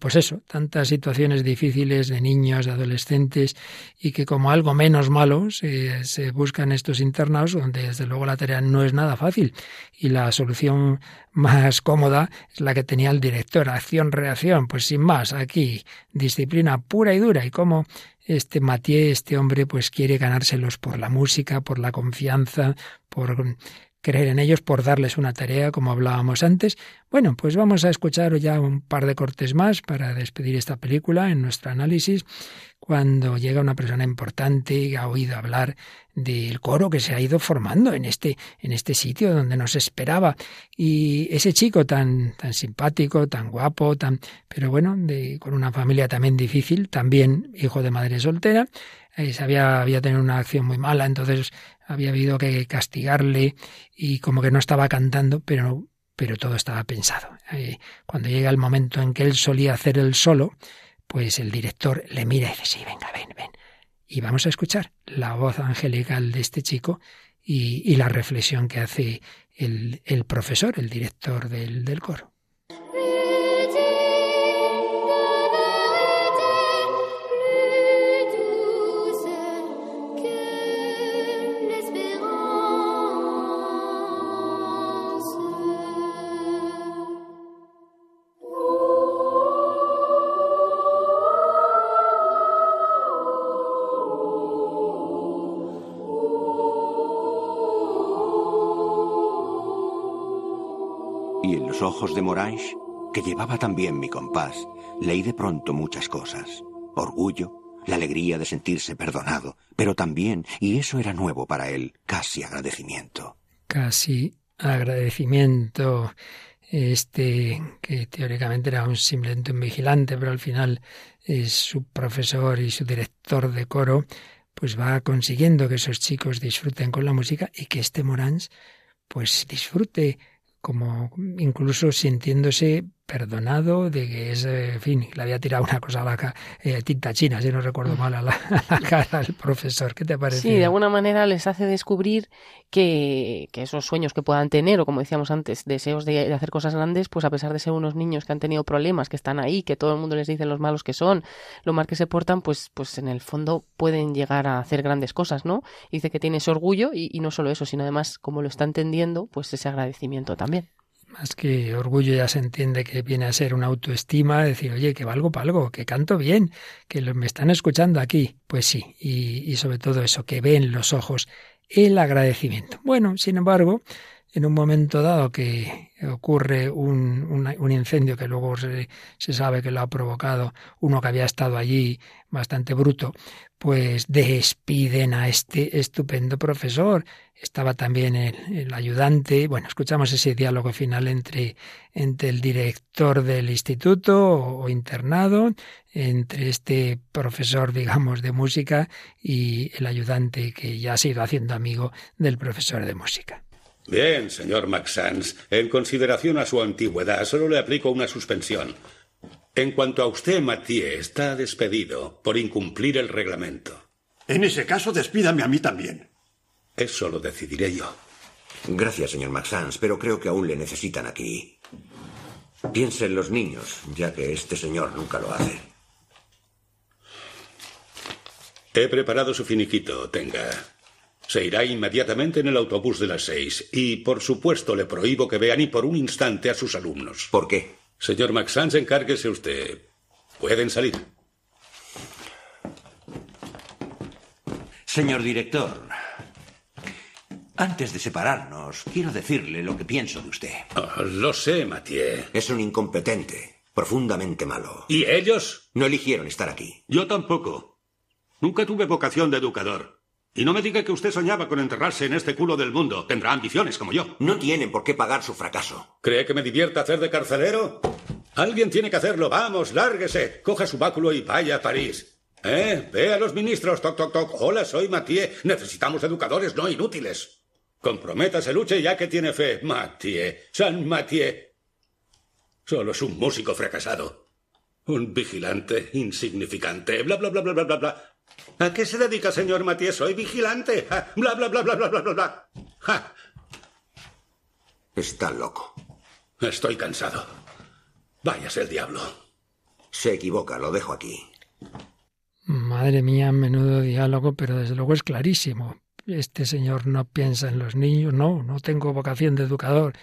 pues eso, tantas situaciones difíciles de niños, de adolescentes, y que como algo menos malo se, se buscan estos internados, donde desde luego la tarea no es nada fácil, y la solución más cómoda es la que tenía el director, acción-reacción, pues sin más, aquí, disciplina pura y dura, y cómo este Mathieu, este hombre, pues quiere ganárselos por la música, por la confianza, por creer en ellos, por darles una tarea, como hablábamos antes. Bueno, pues vamos a escuchar ya un par de cortes más para despedir esta película en nuestro análisis, cuando llega una persona importante y ha oído hablar del coro que se ha ido formando en este, en este sitio donde nos esperaba. Y ese chico tan, tan simpático, tan guapo, tan, pero bueno, de, con una familia también difícil, también hijo de madre soltera, eh, había, había tenido una acción muy mala, entonces había habido que castigarle y como que no estaba cantando, pero, pero todo estaba pensado. Eh, cuando llega el momento en que él solía hacer el solo, pues el director le mira y dice, sí, venga, ven, ven. Y vamos a escuchar la voz angelical de este chico y, la reflexión que hace el, el profesor, el director del, del coro. Ojos de Morange, que llevaba también mi compás, leí de pronto muchas cosas. Orgullo, la alegría de sentirse perdonado, pero también, y eso era nuevo para él, casi agradecimiento. Casi agradecimiento. Este, que teóricamente era un simplemente un vigilante, pero al final es su profesor y su director de coro, pues va consiguiendo que esos chicos disfruten con la música y que este Morans pues disfrute como incluso sintiéndose perdonado, de que es, eh, en fin, le había tirado una cosa a la eh, tinta china, si no recuerdo mal, a la, *laughs* cara al profesor. ¿Qué te parece? Sí, de alguna manera les hace descubrir que, que, esos sueños que puedan tener, o como decíamos antes, deseos de, hacer cosas grandes, pues a pesar de ser unos niños que han tenido problemas, que están ahí, que todo el mundo les dice los malos que son, lo mal que se portan, pues, pues en el fondo pueden llegar a hacer grandes cosas, ¿no? dice que tiene ese orgullo y, y no solo eso, sino además, como lo está entendiendo, pues ese agradecimiento también más que orgullo ya se entiende que viene a ser una autoestima, decir, oye, que valgo para algo, que canto bien, que me están escuchando aquí. Pues sí, y, sobre todo eso, que ven los ojos el agradecimiento. Bueno, sin embargo, en un momento dado que ocurre un, un, incendio que luego se, sabe que lo ha provocado uno que había estado allí bastante bruto, pues despiden a este estupendo profesor. Estaba también el, ayudante. Bueno, escuchamos ese diálogo final entre, entre el director del instituto o, internado, entre este profesor, digamos, de música y el ayudante que ya ha sido haciendo amigo del profesor de música. Bien, señor Maxans. En consideración a su antigüedad, solo le aplico una suspensión. En cuanto a usted, Mathieu, está despedido por incumplir el reglamento. En ese caso, despídame a mí también. Eso lo decidiré yo. Gracias, señor Maxans, pero creo que aún le necesitan aquí. Piense en los niños, ya que este señor nunca lo hace. He preparado su finiquito, tenga. Se irá inmediatamente en el autobús de las seis. Y, por supuesto, le prohíbo que vea ni por un instante a sus alumnos. ¿Por qué? Señor Maxans, encárguese usted. Pueden salir. Señor director, antes de separarnos, quiero decirle lo que pienso de usted. Oh, lo sé, Mathieu. Es un incompetente, profundamente malo. ¿Y ellos? No eligieron estar aquí. Yo tampoco. Nunca tuve vocación de educador. Y no me diga que usted soñaba con enterrarse en este culo del mundo. Tendrá ambiciones como yo. No tienen por qué pagar su fracaso. ¿Cree que me divierta hacer de carcelero? Alguien tiene que hacerlo. Vamos, lárguese. Coja su báculo y vaya a París. ¿Eh? Ve a los ministros. Toc, toc, toc. Hola, soy Mathieu. Necesitamos educadores, no inútiles. Comprométase, luche ya que tiene fe. Mathieu. San Mathieu. Solo es un músico fracasado. Un vigilante insignificante. Bla, bla, bla, bla, bla, bla, bla. ¿A qué se dedica, señor Matías? Soy vigilante. Bla, bla, bla, bla, bla, bla, bla, bla. Está loco. Estoy cansado. Váyase el diablo. Se equivoca, lo dejo aquí. Madre mía, menudo diálogo, pero desde luego es clarísimo. Este señor no piensa en los niños, no, no tengo vocación de educador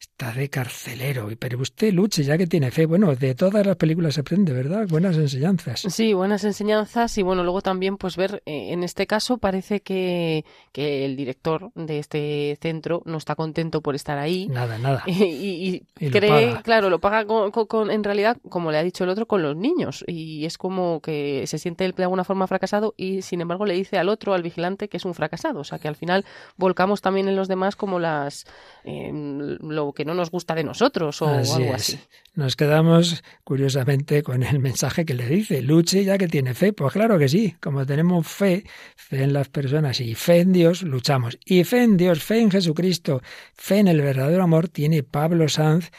está de carcelero. Pero usted luche, ya que tiene fe. Bueno, de todas las películas se aprende, ¿verdad? Buenas enseñanzas. Sí, buenas enseñanzas. Y bueno, luego también, pues ver, eh, en este caso parece que, que el director de este centro no está contento por estar ahí. Nada, nada. *laughs* Y, cree, claro, lo paga con, en realidad, como le ha dicho el otro, con los niños. Y es como que se siente él de alguna forma fracasado y sin embargo le dice al otro, al vigilante, que es un fracasado. O sea que al final volcamos también en los demás como las eh, lo que no nos gusta de nosotros o algo así. Nos quedamos, curiosamente, con el *laughs* mensaje que le dice, luche ya que tiene fe. Pues claro que sí, como tenemos fe, fe en las personas y fe en Dios, luchamos. Y fe en Dios, fe en Jesucristo, fe en el verdadero amor, tiene Pablo Sanz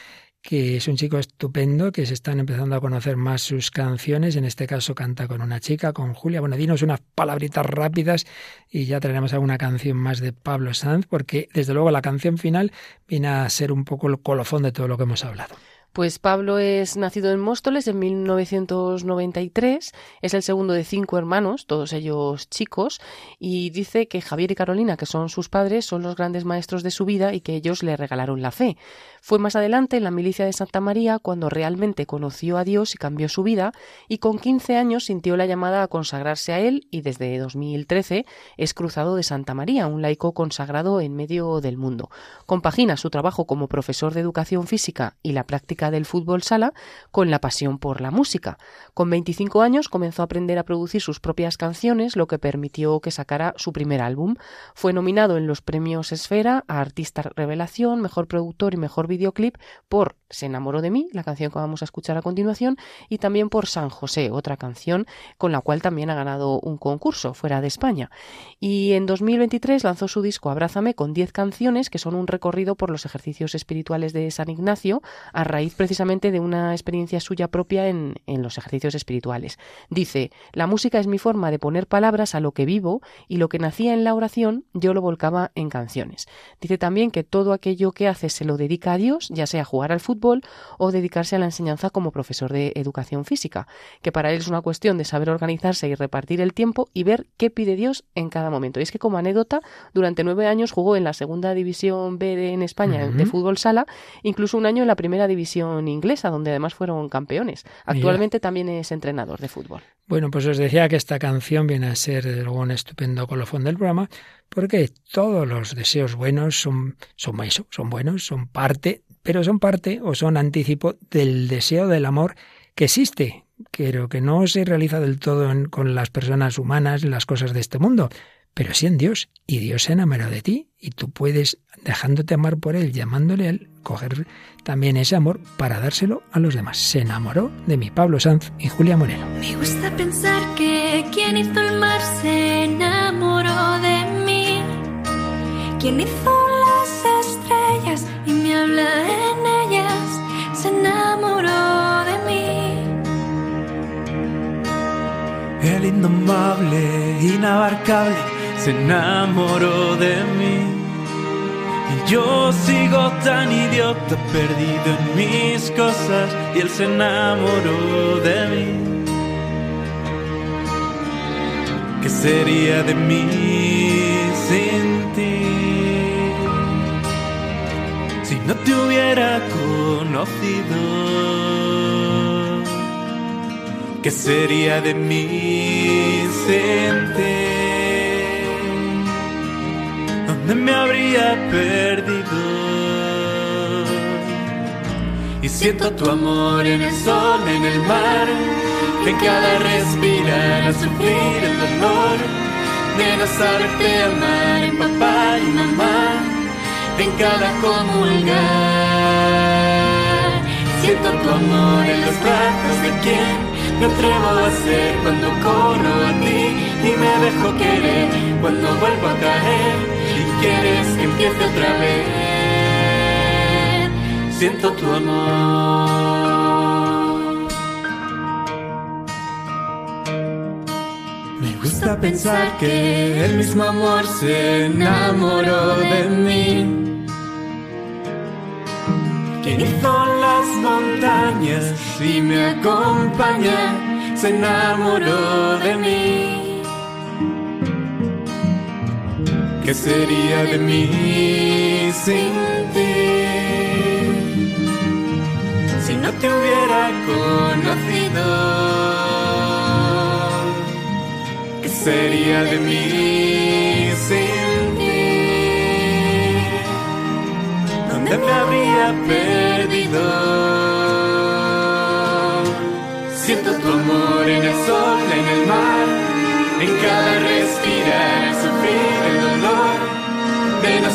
que es un chico estupendo, que se están empezando a conocer más sus canciones. En este caso canta con una chica, con Julia. Bueno, dinos unas palabritas rápidas y ya traeremos alguna canción más de Pablo Sanz, porque desde luego la canción final viene a ser un poco el colofón de todo lo que hemos hablado. Pues Pablo es nacido en Móstoles en 1993, es el segundo de cinco hermanos, todos ellos chicos, y dice que Javier y Carolina, que son sus padres, son los grandes maestros de su vida y que ellos le regalaron la fe. Fue más adelante en la milicia de Santa María cuando realmente conoció a Dios y cambió su vida, y con 15 años sintió la llamada a consagrarse a él y desde 2013 es cruzado de Santa María, un laico consagrado en medio del mundo. Compagina su trabajo como profesor de educación física y la práctica del fútbol sala con la pasión por la música. Con 25 años comenzó a aprender a producir sus propias canciones, lo que permitió que sacara su primer álbum. Fue nominado en los premios Esfera a Artista Revelación, Mejor Productor y Mejor Videoclip por Se enamoró de mí, la canción que vamos a escuchar a continuación, y también por San José, otra canción con la cual también ha ganado un concurso fuera de España. Y en 2023 lanzó su disco Abrázame con 10 canciones que son un recorrido por los ejercicios espirituales de San Ignacio a raíz raíz precisamente de una experiencia suya propia en, en los ejercicios espirituales. Dice, la música es mi forma de poner palabras a lo que vivo y lo que nacía en la oración yo lo volcaba en canciones. Dice también que todo aquello que hace se lo dedica a Dios, ya sea jugar al fútbol o dedicarse a la enseñanza como profesor de educación física, que para él es una cuestión de saber organizarse y repartir el tiempo y ver qué pide Dios en cada momento. Y es que como anécdota, durante nueve años jugó en la segunda división B de, en España de fútbol sala, incluso un año en la primera división inglesa, donde además fueron campeones. Actualmente también es entrenador de fútbol. Bueno, pues os decía que esta canción viene a ser luego un estupendo colofón del programa, porque todos los deseos buenos son, son eso, son buenos, son parte, pero son parte o son anticipo del deseo del amor que existe, pero que no se realiza del todo con las personas humanas, las cosas de este mundo, pero sí en Dios. Y Dios se enamoró de ti y tú puedes, dejándote amar por Él, llamándole a Él, coger también ese amor para dárselo a los demás. Se enamoró de mi Pablo Sanz y Julia Moreno. Me gusta pensar que quien hizo el mar se enamoró de mí. Quien hizo las estrellas y me habla en ellas se enamoró de mí. El indomable, inabarcable se enamoró de mí. Y yo sigo tan idiota, perdido en mis cosas, y él se enamoró de mí. ¿Qué sería de mí sin ti? Si no te hubiera conocido, ¿qué sería de mí sin ti? ¿Dónde me habría perdido? Y siento tu amor en el sol, en el mar, en cada respirar, a sufrir el dolor de no saberte amar en papá y mamá, en cada comulgar. Siento tu amor en los brazos de quien me atrevo a ser cuando corro a ti y me dejo querer cuando vuelvo a caer quieres que empiece otra vez. Siento tu amor. Me gusta pensar que el mismo amor se enamoró de mí. Quien hizo las montañas y me acompaña, se enamoró de mí. ¿Qué sería de mí sin ti? Si no te hubiera conocido, ¿qué sería de mí sin ti? ¿Dónde me habría perdido? Siento tu amor en el sol, en el mar, en cada respirar,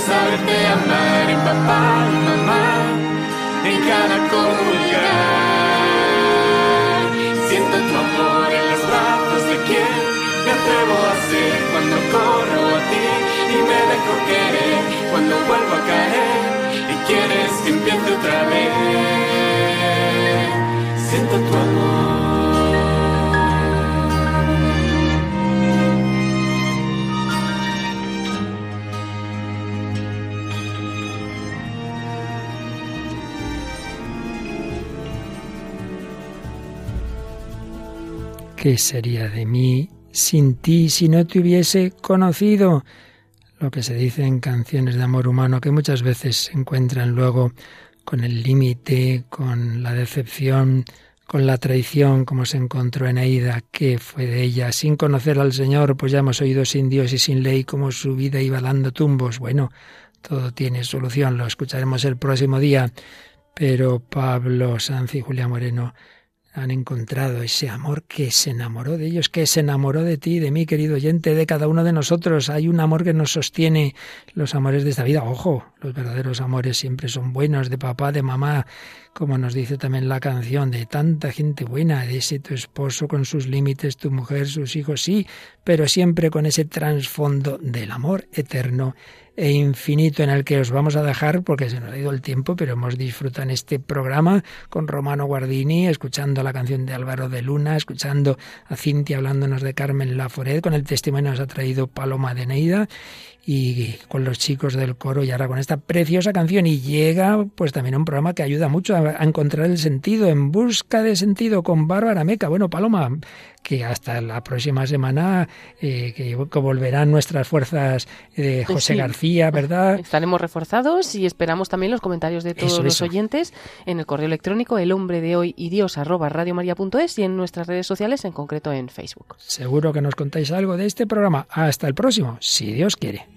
saberte amar en papá y mamá, en cada comulgar. Siento tu amor en los brazos de quien me atrevo a ser cuando corro a ti y me dejo querer cuando vuelvo a caer y quieres que empiece otra vez. Siento tu amor. ¿Qué sería de mí sin ti si no te hubiese conocido? Lo que se dice en canciones de amor humano que muchas veces se encuentran luego con el límite, con la decepción, con la traición, como se encontró en Aida, que fue de ella. Sin conocer al Señor, pues ya hemos oído sin Dios y sin ley cómo su vida iba dando tumbos. Bueno, todo tiene solución, lo escucharemos el próximo día. Pero Pablo Sanz y Julia Moreno han encontrado ese amor que se enamoró de ellos, que se enamoró de ti, de mí, querido oyente, de cada uno de nosotros. Hay un amor que nos sostiene los amores de esta vida. Ojo, los verdaderos amores siempre son buenos, de papá, de mamá, como nos dice también la canción, de tanta gente buena, ese tu esposo con sus límites, tu mujer, sus hijos, sí, pero siempre con ese trasfondo del amor eterno e infinito en el que os vamos a dejar porque se nos ha ido el tiempo, pero hemos disfrutado en este programa con Romano Guardini, escuchando la canción de Álvaro de Luna, escuchando a Cintia hablándonos de Carmen Laforet, con el testimonio que nos ha traído Paloma de Neida y con los chicos del coro y ahora con esta preciosa canción y llega pues también un programa que ayuda mucho a, encontrar el sentido en busca de sentido con Bárbara Meca. Bueno, Paloma, que hasta la próxima semana eh, que, volverán nuestras fuerzas de José García, ¿verdad? Estaremos reforzados y esperamos también los comentarios de todos los oyentes en el correo electrónico el hombre de hoy y dios arroba radiomaria.es y en nuestras redes sociales, en concreto en Facebook. Seguro que nos contáis algo de este programa. Hasta el próximo, si Dios quiere.